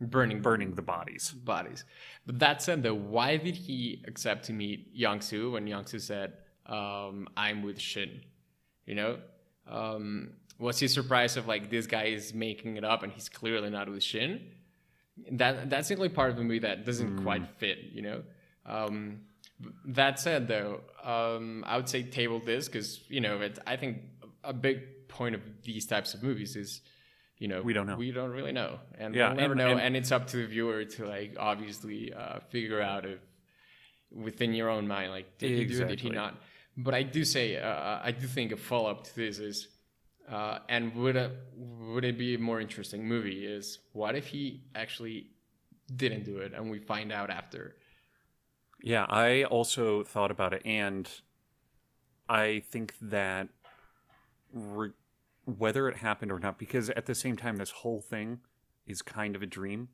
burning burning the bodies. Bodies. But that said though, why did he accept to meet Young Soo when Young Soo said, um, I'm with Shin? You know? Um, was he surprised of like this guy is making it up and he's clearly not with Shin? That that's the only part of the movie that doesn't mm. quite fit, you know. Um, that said, though, um, I would say table this because you know it, I think a big point of these types of movies is you know we don't know we don't really know and yeah, we'll never and, know and, and, it's up to the viewer to like obviously uh, figure out if within your own mind like did exactly. he do it did he not but I do say, uh, I do think a follow up to this is, uh, and would a, would it be a more interesting movie? Is what if he actually didn't do it and we find out after? Yeah, I also thought about it, and I think that re- whether it happened or not, because at the same time, this whole thing is kind of a dream,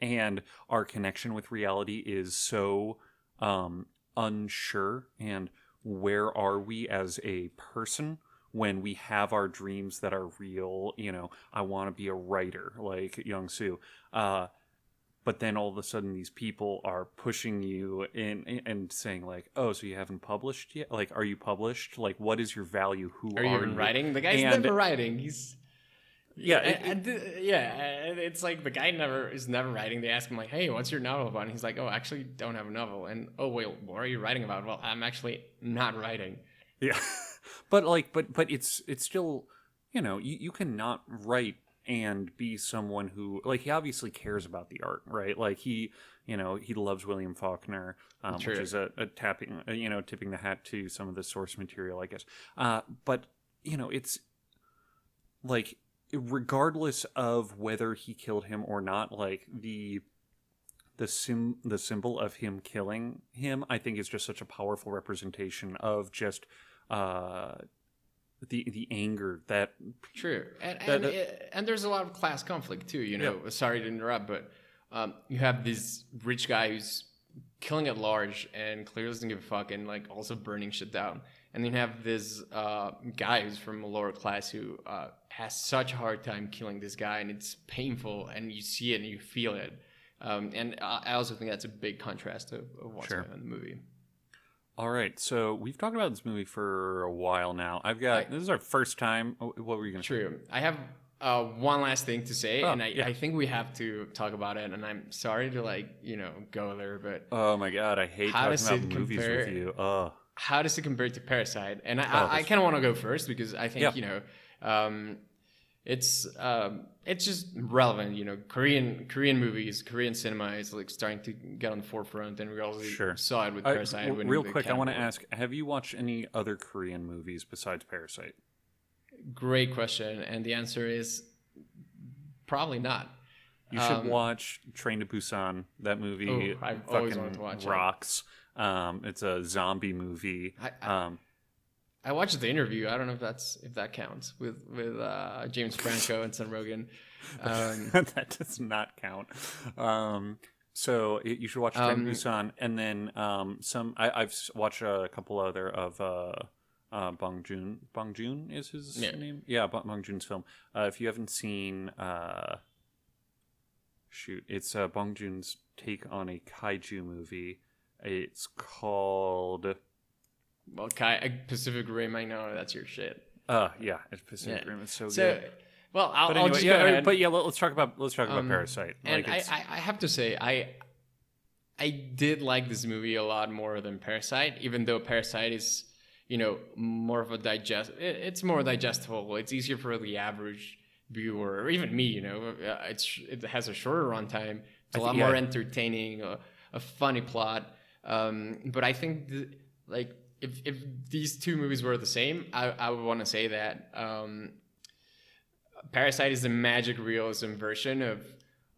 and our connection with reality is so um, unsure and where are we as a person when we have our dreams that are real? You know i want to be a writer like young soo uh, but then all of a sudden these people are pushing you in and saying like oh so you haven't published yet? Like are you published? Like what is your value? Who are, are you? even writing? The guy's and, never writing. He's yeah, it, it, yeah. It's like the guy never is never writing. They ask him like, "Hey, what's your novel about?" And he's like, "Oh, I actually don't have a novel." And oh, wait, what are you writing about? Well, I'm actually not writing. Yeah, but like, but but it's it's still, you know, you you cannot write and be someone who like he obviously cares about the art, right? Like he, you know, he loves William Faulkner, um, which is a, a tapping, a, you know, tipping the hat to some of the source material, I guess. Uh, but you know, it's like regardless of whether he killed him or not, like the the sim the symbol of him killing him, I think is just such a powerful representation of just uh the the anger that true. And that, and, and there's a lot of class conflict too you know. Yeah. sorry to interrupt but um, you have this rich guy who's killing at large and clearly doesn't give a fuck and like also burning shit down and then you have this uh, guy who's from a lower class who uh, has such a hard time killing this guy, and it's painful, and you see it and you feel it. Um, and I also think that's a big contrast of, of what's sure. going on in the movie. All right, so we've talked about this movie for a while now. I've got I, this is our first time. Oh, what were you going to? True. Say? I have uh, one last thing to say, oh, and I, yeah. I, think we have to talk about it. And I'm sorry to like you know go there, but oh my god, I hate talking about movies compare, with you. Oh how does it compare to Parasite? And I, oh, I, I kind of want to go first because I think yeah. you know, um, it's um, it's just relevant. You know, Korean Korean movies, Korean cinema is like starting to get on the forefront, and we also sure. saw it with Parasite. Uh, real quick, I want to ask: Have you watched any other Korean movies besides Parasite? Great question, and the answer is probably not. You should um, watch Train to Busan. That movie oh, I've always wanted to watch rocks. It. Um, it's a zombie movie. I, I, um, I, watched the interview. I don't know if that's if that counts with with uh, James Franco and Seth Rogen. Um, that does not count. Um, so you should watch Train um, Busan, and then um, some. I, have watched a couple other of uh, uh, Bong Joon. Bong Joon is his yeah. name. Yeah, Bong Joon's film. Uh, if you haven't seen, uh, shoot, it's uh, Bong Joon's take on a kaiju movie. It's called. Well, Kai- Pacific Rim. I know that's your shit. Uh, yeah, it's Pacific yeah. Rim. It's so, so good. Well, I'll, but anyway, I'll just yeah, but yeah, let's talk about let's talk about um, Parasite. And like I, I have to say, I I did like this movie a lot more than Parasite, even though Parasite is you know more of a digest. It's more digestible. It's easier for the average viewer, or even me. You know, uh, it's it has a shorter runtime. It's a lot more entertaining, a, a, funny plot. Um, but I think th- like if if these two movies were the same, I I would want to say that. Um, Parasite is the magic realism version of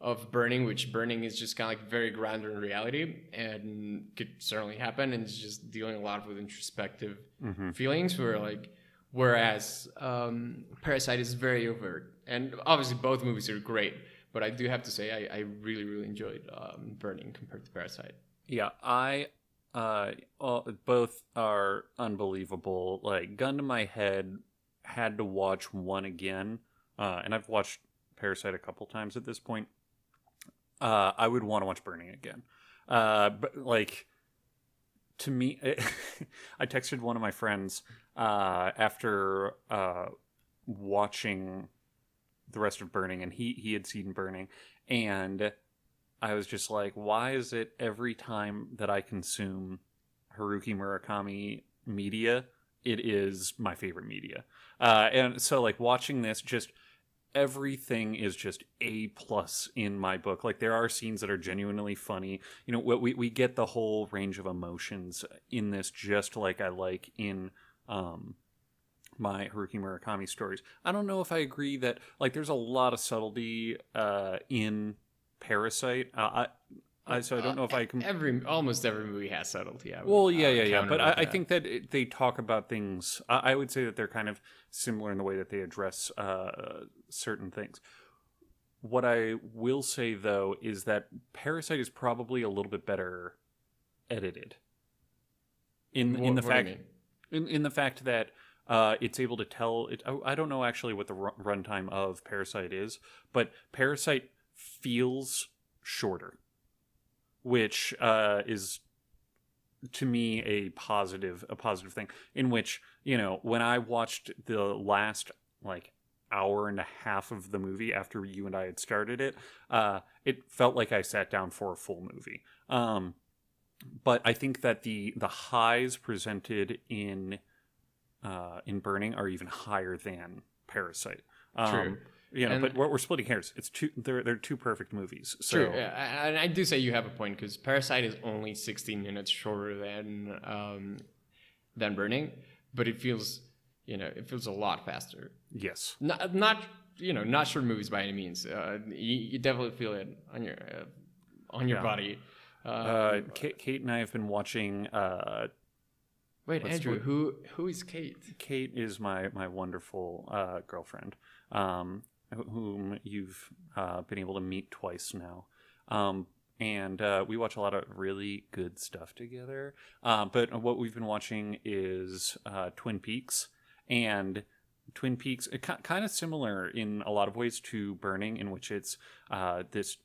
of Burning, which Burning is just kind of like very grounded in reality and could certainly happen, and it's just dealing a lot with introspective mm-hmm. feelings. Where like, whereas um, Parasite is very overt, and obviously both movies are great, but I do have to say I, I really really enjoyed um, Burning compared to Parasite. Yeah, I uh, both are unbelievable. Like, gun to my head, had to watch one again uh, and I've watched Parasite a couple times at this point. Uh, I would want to watch Burning again. Uh, but like to me, it, I texted one of my friends uh, after uh, watching the rest of Burning, and he he had seen Burning, and I was just like, why is it every time that I consume Haruki Murakami media, it is my favorite media, uh, and so like watching this just everything is just a plus in my book. Like there are scenes that are genuinely funny. You know we, we get the whole range of emotions in this just like i like in um my haruki murakami stories. I don't know if i agree that like there's a lot of subtlety uh in parasite uh, I, I, so I don't know if I can. Every almost every movie has subtlety. I would, well, yeah, yeah, yeah. But I, I, think that it, they talk about things. I, I, would say that they're kind of similar in the way that they address uh, certain things. What I will say though is that Parasite is probably a little bit better edited. In what, in the fact in in the fact that uh, it's able to tell it. I don't know actually what the runtime of Parasite is, but Parasite feels shorter which uh, is to me a positive a positive thing in which you know when i watched the last like hour and a half of the movie after you and i had started it uh it felt like i sat down for a full movie. Um but i think that the the highs presented in uh in burning are even higher than parasite. Um, True you know, and, but we're, we're, splitting hairs. It's two. They're they're two perfect movies. So. True, yeah. and I do say you have a point because Parasite is only 16 minutes shorter than um, than Burning, but it feels you know it feels a lot faster. Yes. Not not you know not short movies by any means. Uh, you, you, definitely feel it on your uh, on your yeah. body. Uh, uh, Kate, Kate, and I have been watching. Uh, Wait, Andrew, who who is Kate? Kate is my my wonderful uh, girlfriend. Um, whom you've uh, been able to meet twice now. Um, and uh, we watch a lot of really good stuff together. Uh, but what we've been watching is uh, Twin Peaks, and Twin Peaks, kind of similar in a lot of ways to Burning, in which it's uh, this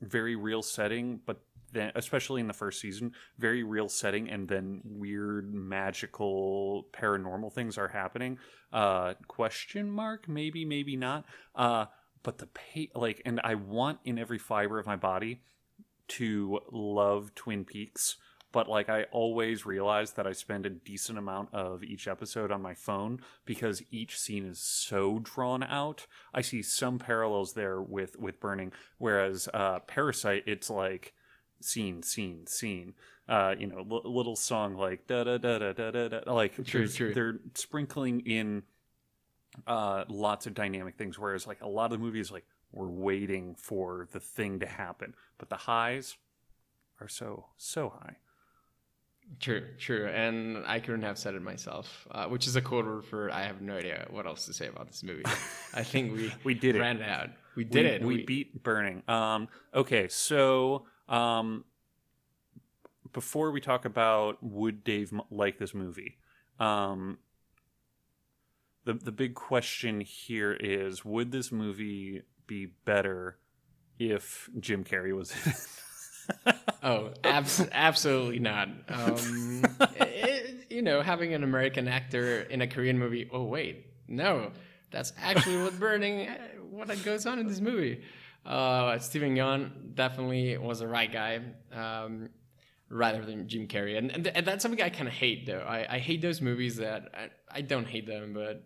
very real setting, but then especially in the first season very real setting and then weird magical paranormal things are happening. Uh question mark? Maybe maybe not. Uh but the pay like and i want in every fiber of my body to love twin peaks but like I always realize that I spend a decent amount of each episode on my phone because each scene is so drawn out. I see some parallels there with with Burning, whereas uh, Parasite, it's like scene, scene, scene. Uh, you know, l- little song like da da da da da da da. Like true, true. they're sprinkling in uh, lots of dynamic things. Whereas like a lot of the movies, like we're waiting for the thing to happen, but the highs are so so high. True, true, and I couldn't have said it myself, uh, which is a code word for I have no idea what else to say about this movie. I think we we did ran it. it out. We did we, it. We, we beat Burning. Um, okay, so um, before we talk about would Dave like this movie, Um, the the big question here is: Would this movie be better if Jim Carrey was in it? oh, abs- absolutely not. Um, it, you know, having an American actor in a Korean movie. Oh wait, no, that's actually what burning what goes on in this movie. Uh, Steven Yeun definitely was the right guy. Um, rather than Jim Carrey. And, and, and that's something I kind of hate, though. I, I hate those movies that I, I don't hate them, but.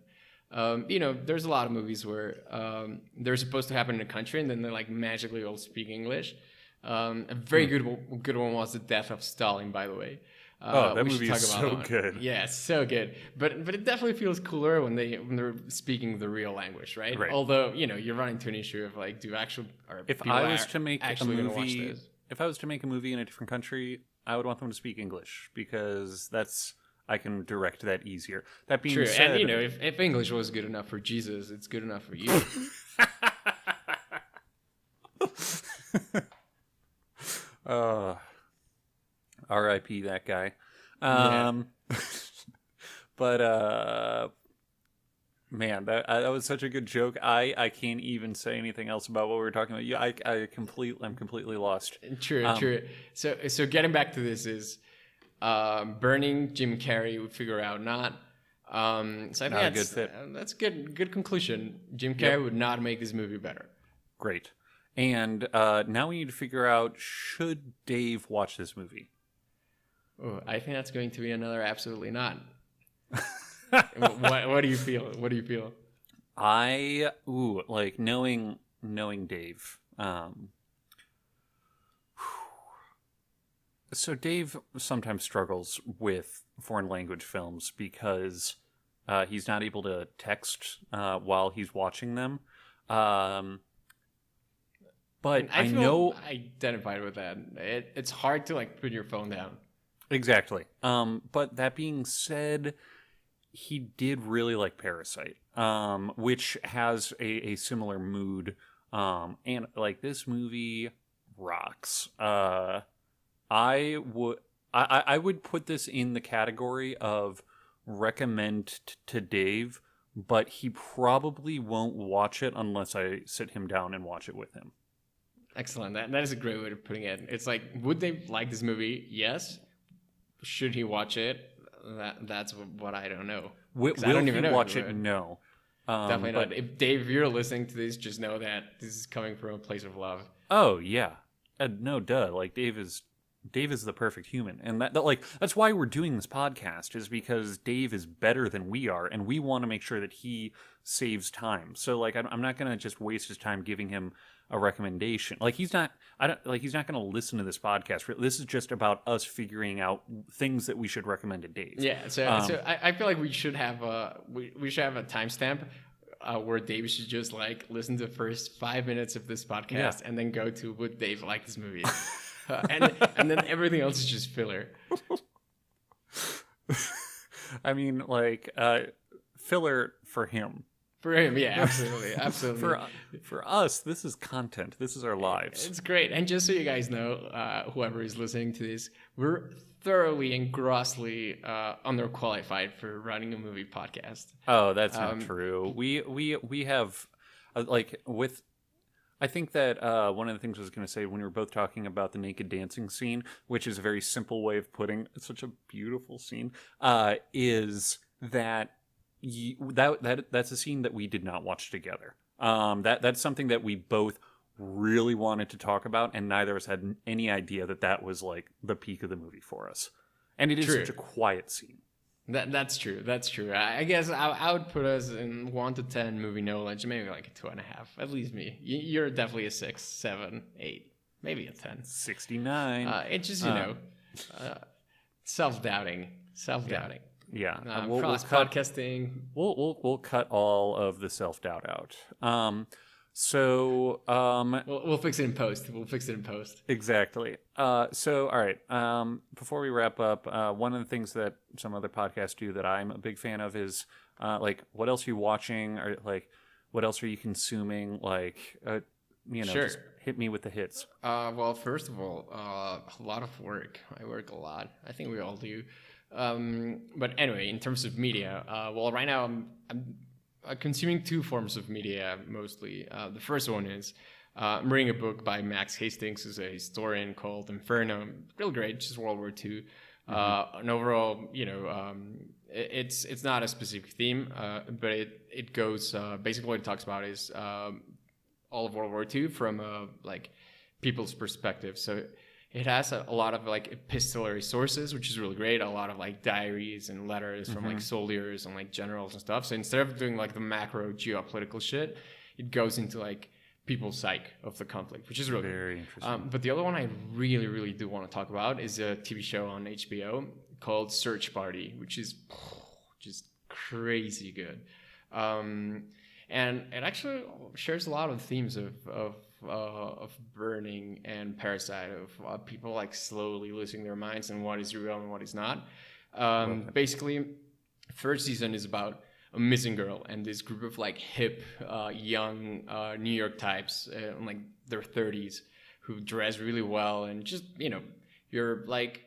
Um, you know, there's a lot of movies where um, they're supposed to happen in a country and then they're like magically all speak English. Um, a very good good one was The Death of Stalin, by the way. Uh, oh, that movie is so good. Yeah, so good. But but it definitely feels cooler when they when they're speaking the real language, right? right. Although you know you're running into an issue of like, do actual if I was to make a movie, if I was to make a movie in a different country, I would want them to speak English because that's I can direct that easier. That being True, said, and you know, if, if English was good enough for Jesus, it's good enough for you. uh, R.I.P. that guy. Um, yeah. but uh, man, that that was such a good joke. I I can't even say anything else about what we were talking about. Yeah, I I completely I'm completely lost. True, um, true. So so getting back to this is um, burning Jim Carrey. We figure out not. Um, so I think that's, good uh, that's good. Good conclusion. Jim Carrey yep. would not make this movie better. Great. And uh, now we need to figure out should Dave watch this movie. Oh, I think that's going to be another absolutely not. what, what do you feel? What do you feel? I ooh like knowing knowing Dave. Um, so Dave sometimes struggles with foreign language films because uh, he's not able to text uh, while he's watching them. Um, but I, I know identified with that. It, it's hard to like put your phone down. Exactly. Um, but that being said, he did really like Parasite, um, which has a, a similar mood. Um, and like this movie rocks. Uh, I would I, I would put this in the category of recommend t- to Dave, but he probably won't watch it unless I sit him down and watch it with him. Excellent. That that is a great way of putting it. It's like, would they like this movie? Yes. Should he watch it? That that's what I don't know. Will, I don't even know watch it? No. Um, Definitely but, not. If Dave, you're listening to this, just know that this is coming from a place of love. Oh yeah, uh, no duh. Like Dave is Dave is the perfect human, and that, that, like that's why we're doing this podcast is because Dave is better than we are, and we want to make sure that he saves time. So like I'm, I'm not gonna just waste his time giving him a recommendation. Like he's not I don't like he's not going to listen to this podcast. This is just about us figuring out things that we should recommend to Dave. Yeah, so um, so I, I, feel like we should have a we, we should have a timestamp uh, where Dave should just like listen to the first five minutes of this podcast yeah. and then go to would Dave like this movie, uh, and and then everything else is just filler. I mean, like uh, filler for him for him, yeah, absolutely, absolutely. for for us, this is content. This is our lives. It's great. And just so you guys know, uh, whoever is listening to this, we're thoroughly and grossly uh, underqualified for running a movie podcast. Oh, that's um, not true. We we we have uh, like with. I think that uh, one of the things I was going to say when we were both talking about the naked dancing scene, which is a very simple way of putting such a beautiful scene, uh, is that you, that that that's a scene that we did not watch together. Um, that that's something that we both really wanted to talk about, and neither of us had any idea that that was like the peak of the movie for us. And it is true. such a quiet scene. That that's true. That's true. I, guess I, I, would put us in one to ten movie knowledge, maybe like a two and a half. At least me. You, are definitely a six, seven, eight, maybe a ten. Sixty nine. Uh, it's just you uh, know, uh, self doubting, self doubting. Yeah. Yeah, um, we'll, we'll cut, podcasting. We'll, we'll we'll cut all of the self doubt out. Um, so um, we'll, we'll fix it in post. We'll fix it in post. Exactly. Uh, so all right. Um, before we wrap up, uh, one of the things that some other podcasts do that I'm a big fan of is uh, like what else are you watching or like what else are you consuming? Like uh, you know, Sure. just hit me with the hits. Uh, well, first of all, uh, a lot of work. I work a lot. I think we all do. Um, but anyway, in terms of media, uh, well, right now I'm, I'm uh, consuming two forms of media mostly. Uh, the first one is uh, I'm reading a book by Max Hastings, who's a historian called Inferno. Real great, just World War II. Uh, and overall, you know, um, it, it's it's not a specific theme, uh, but it it goes uh, basically what it talks about is um, all of World War II from uh, like people's perspective. So it has a, a lot of like epistolary sources, which is really great. A lot of like diaries and letters from like soldiers and like generals and stuff. So instead of doing like the macro geopolitical shit, it goes into like people's psyche of the conflict, which is really good. Very interesting. Um, but the other one I really, really do want to talk about is a TV show on HBO called Search Party, which is just crazy good. Um, and it actually shares a lot of themes of of, uh, of burning and parasite of uh, people like slowly losing their minds and what is real and what is not. Um, basically, first season is about a missing girl and this group of like hip, uh, young uh, New York types, uh, in like their thirties, who dress really well and just you know, you're like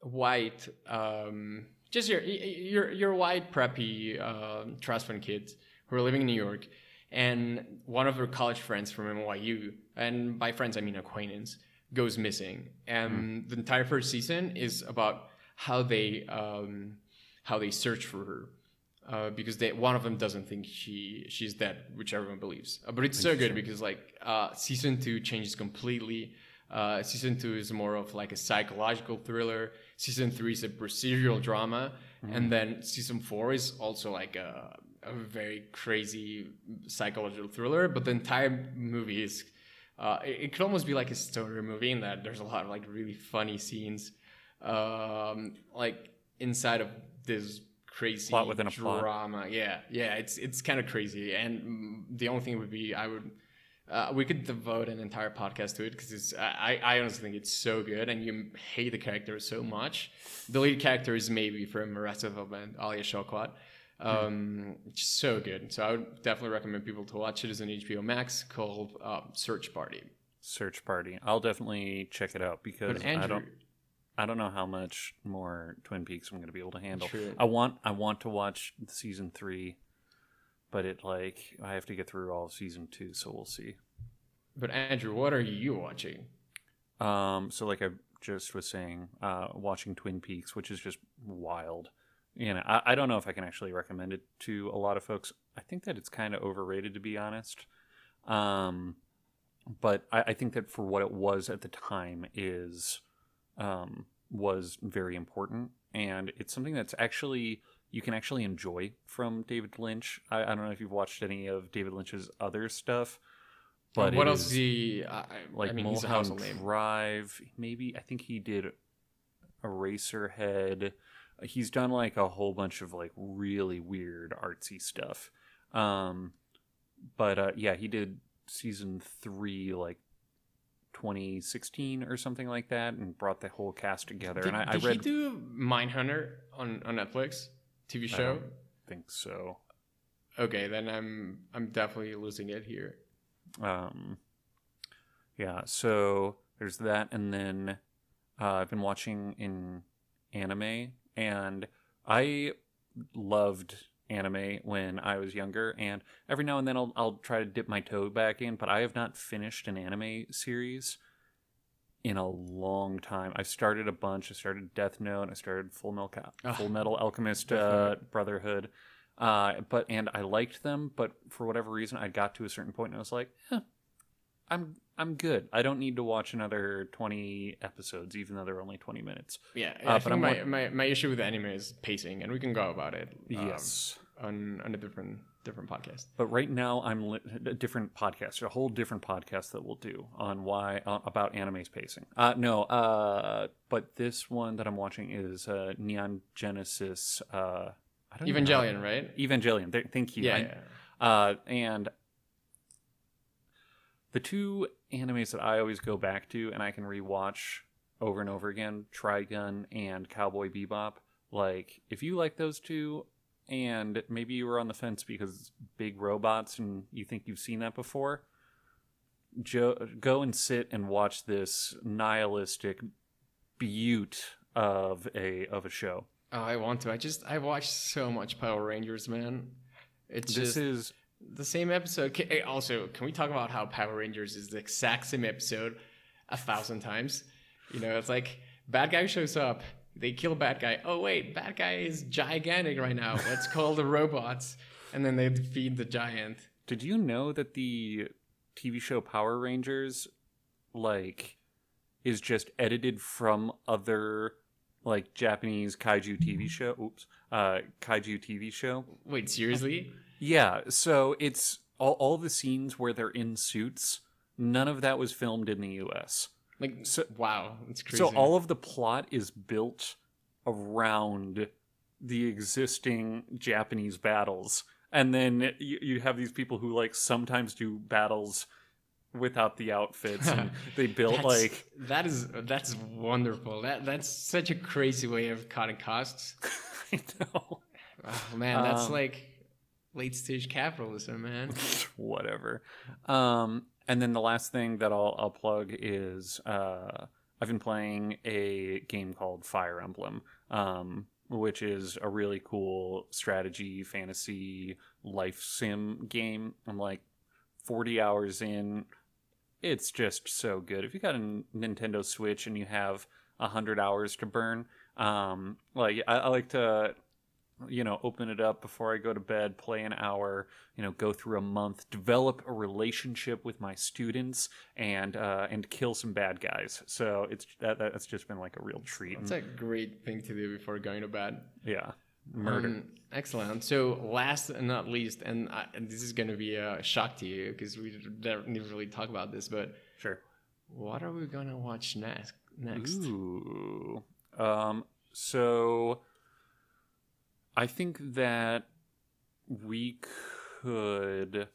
white, um, just your your your white preppy uh, trust fund kids who are living in New York, and one of her college friends from NYU, and by friends I mean acquaintance, goes missing, and the entire first season is about how they um, how they search for her. Uh, because they, one of them doesn't think she she's dead, which everyone believes. Uh, but it's so good because like uh, season two changes completely. Uh, season two is more of like a psychological thriller. Season three is a procedural drama, and then season four is also like a, a very crazy psychological thriller. But the entire movie is uh, it, it could almost be like a stoner movie in that there's a lot of like really funny scenes, um, like inside of this crazy Plot within a plot. drama. Yeah, yeah, it's it's kind of crazy. And the only thing would be I would. Uh, we could devote an entire podcast to it because it's. I, I honestly think it's so good, and you hate the character so much. The lead character is maybe from Arrested Development, Alia Shawkat. Um, it's so good. So I would definitely recommend people to watch it. It's on HBO Max called uh, Search Party. Search Party. I'll definitely check it out because Andrew, I don't I don't know how much more Twin Peaks I'm going to be able to handle. True. I want I want to watch season 3, but it like I have to get through all of season 2, so we'll see. but Andrew, what are you watching? Um so like I just was saying, uh watching Twin Peaks, which is just wild. You know, I, I don't know if I can actually recommend it to a lot of folks. I think that it's kind of overrated to be honest. Um but I, I think that for what it was at the time is um, was very important, and it's something that's actually you can actually enjoy from David Lynch. I, I don't know if you've watched any of David Lynch's other stuff, but what else is he? I, like I mean, he's a Mulholland household name. Drive. Maybe I think he did Eraserhead. He's done like a whole bunch of like really weird artsy stuff. Um, but uh, yeah, he did season three like 2016 or something like that, and brought the whole cast together. Did, and I, I read. he do Mindhunter on on Netflix TV I show? don't think so. Okay, then I'm I'm definitely losing it here. Um, yeah, so there's that, and then uh, I've been watching in anime, and I loved anime when I was younger, and every now and then I'll I'll try to dip my toe back in, but I have not finished an anime series in a long time. I've started a bunch. I started Death Note. I started Full Metal Ah, Full Metal Alchemist uh, Brotherhood. Uh, but and I liked them, but for whatever reason, I got to a certain point and I was like, eh, I'm I'm good. I don't need to watch another twenty episodes, even though they're only twenty minutes. Yeah, Uh, but my, wa- my my issue with anime is pacing, and we can go about it. um, yes, on on a different different podcast. but right now I'm li- a different podcast, a whole different podcast that we'll do on why uh, about anime's pacing. Uh, no, uh, but this one that I'm watching is uh, Neon Genesis. Uh, I don't even know Evangelion, right? Evangelion. Th- thank you. Yeah, I- yeah. Uh, and the two animes that I always go back to and I can rewatch over and over again, Trigun and Cowboy Bebop. Like, if you like those two, and maybe you were on the fence because it's big robots and you think you've seen that before, jo- go and sit and watch this nihilistic butte of a of a show. Oh, I want to. I just I watched so much Power Rangers, man. It's This just is the same episode. Ca- eh, Also, can we talk about how Power Rangers is the exact same episode a thousand times? You know, it's like bad guy shows up, they kill bad guy. Oh wait, bad guy is gigantic right now. Let's call the robots, and then they defeat the giant. Did you know that the TV show Power Rangers like is just edited from other like Japanese kaiju TV show? Oops. Uh kaiju TV show? Wait, seriously? Yeah, so it's all all the scenes where they're in suits, none of that was filmed in the US. Like, So- wow, it's crazy. So all of the plot is built around the existing Japanese battles. And then you, you have these people who like sometimes do battles without the outfits and they built That's- like that is that's wonderful. That that's such a crazy way of cutting costs. I know. Oh man, that's Um, like late stage capitalism, man. whatever. Um, and then the last thing that I'll, I'll plug is uh, I've been playing a game called Fire Emblem, um, which is a really cool strategy, fantasy, life sim game. I'm like 40 hours in. It's just so good. If you got a Nintendo Switch and you have 100 hours to burn, um, like I, I like to you know, open it up before I go to bed, play an hour, you know, go through a month, develop a relationship with my students, and uh, and kill some bad guys. So it's that, that's just been like a real treat. It's a great thing to do before going to bed. yeah, murder. Um, excellent. So, last and not least, and, I, and this is going to be a shock to you because we didn't really talk about this, but sure. what are we going to watch next? Next, Ooh. Um. So I think that we could.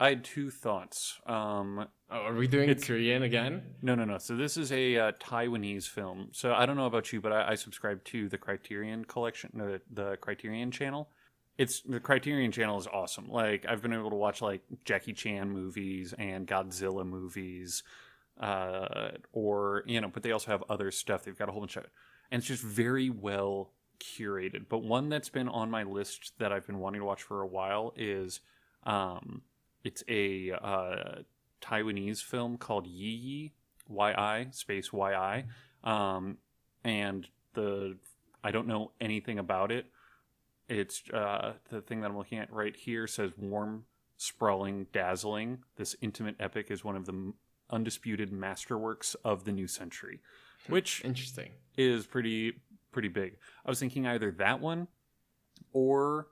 I had two thoughts. Um. oh, are we doing It's- Korean again? No, no, no. So this is a uh, Taiwanese film. So I don't know about you, but I, I subscribe to the Criterion Collection, no, the Criterion Channel. It's the Criterion Channel is awesome. Like I've been able to watch like Jackie Chan movies and Godzilla movies, uh, or you know, but they also have other stuff. They've got a whole bunch of, it. and it's just very well curated. But one that's been on my list that I've been wanting to watch for a while is, um, it's a uh, Taiwanese film called Yi Yi, Y-I, space Y-I. Um, and the, I don't know anything about it. It's, uh, the thing that I'm looking at right here says warm, sprawling, dazzling. This intimate epic is one of the undisputed masterworks of the new century, which Interesting. is pretty, pretty big. I was thinking either that one or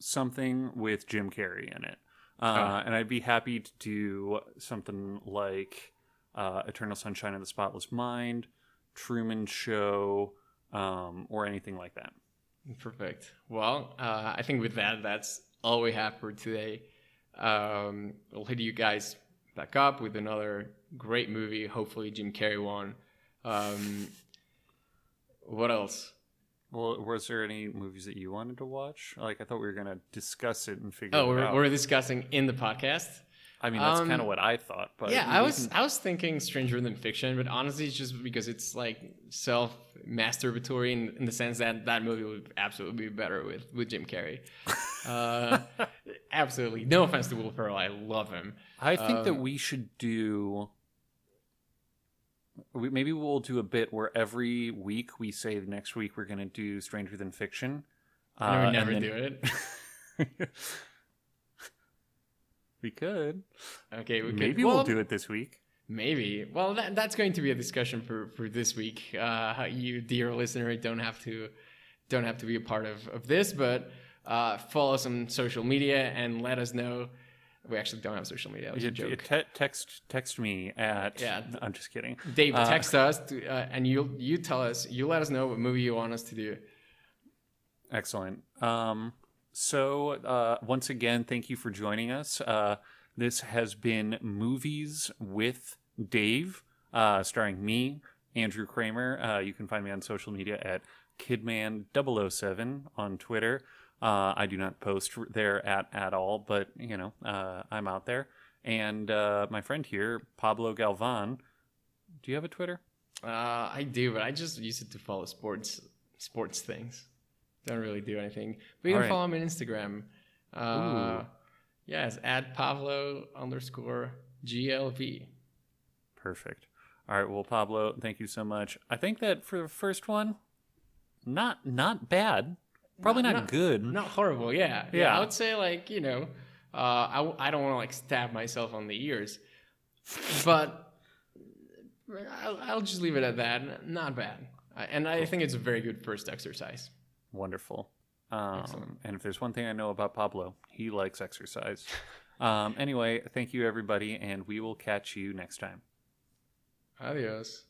something with Jim Carrey in it. Uh, And I'd be happy to do something like uh, Eternal Sunshine of the Spotless Mind, Truman Show, um, or anything like that. Perfect. Well, uh, I think with that, that's all we have for today. Um, we'll hit you guys back up with another great movie. Hopefully, Jim Carrey one. Um, what else? Well, was there any movies that you wanted to watch? Like, I thought we were going to discuss it and figure Oh, it we're, out. we're discussing in the podcast. I mean, that's um, kind of what I thought. But yeah, I was I was thinking Stranger Than Fiction, but honestly, it's just because it's like self masturbatory in, in the sense that that movie would absolutely be better with with Jim Carrey. Uh, absolutely, no offense to Will Ferrell, I love him. I think that Um, we should do. We, maybe we'll do a bit where every week we say next week we're going to do Stranger Than Fiction. And we Uh, never then- do it. we could. Okay, we could, maybe well, we'll do it this week. Maybe. Well, that, that's going to be a discussion for, for this week. Uh, you, dear listener, don't have to don't have to be a part of, of this, but uh, follow us on social media and let us know. We actually don't have social media. That was a joke. te- text text me at. Yeah. I'm just kidding. Dave, Uh, text us to, uh, and you you tell us. You let us know what movie you want us to do. Excellent. Um, so, uh, once again, thank you for joining us. Uh, this has been Movies with Dave, uh, starring me, Andrew Kramer. Uh, you can find me on social media at Kidman007 on Twitter. Uh, I do not post there at, at all, but, you know, uh, I'm out there. And uh, my friend here, Pablo Galvan. Do you have a Twitter? Uh, I do, but I just use it to follow sports sports things. Don't really do anything. But you can right. follow me on Instagram. Uh, yes, at Pablo underscore GLV. Perfect. All right. Well, Pablo, thank you so much. I think that for the first one, not not bad. Probably not, not, good. Not horrible. Yeah. yeah. yeah. I would say like you know, uh, I I don't want to like stab myself on the ears, but I'll, I'll just leave it at that. Not bad. And I think it's a very good first exercise. Wonderful. Um, and if there's one thing I know about Pablo, he likes exercise. um, anyway, thank you, everybody, and we will catch you next time. Adios.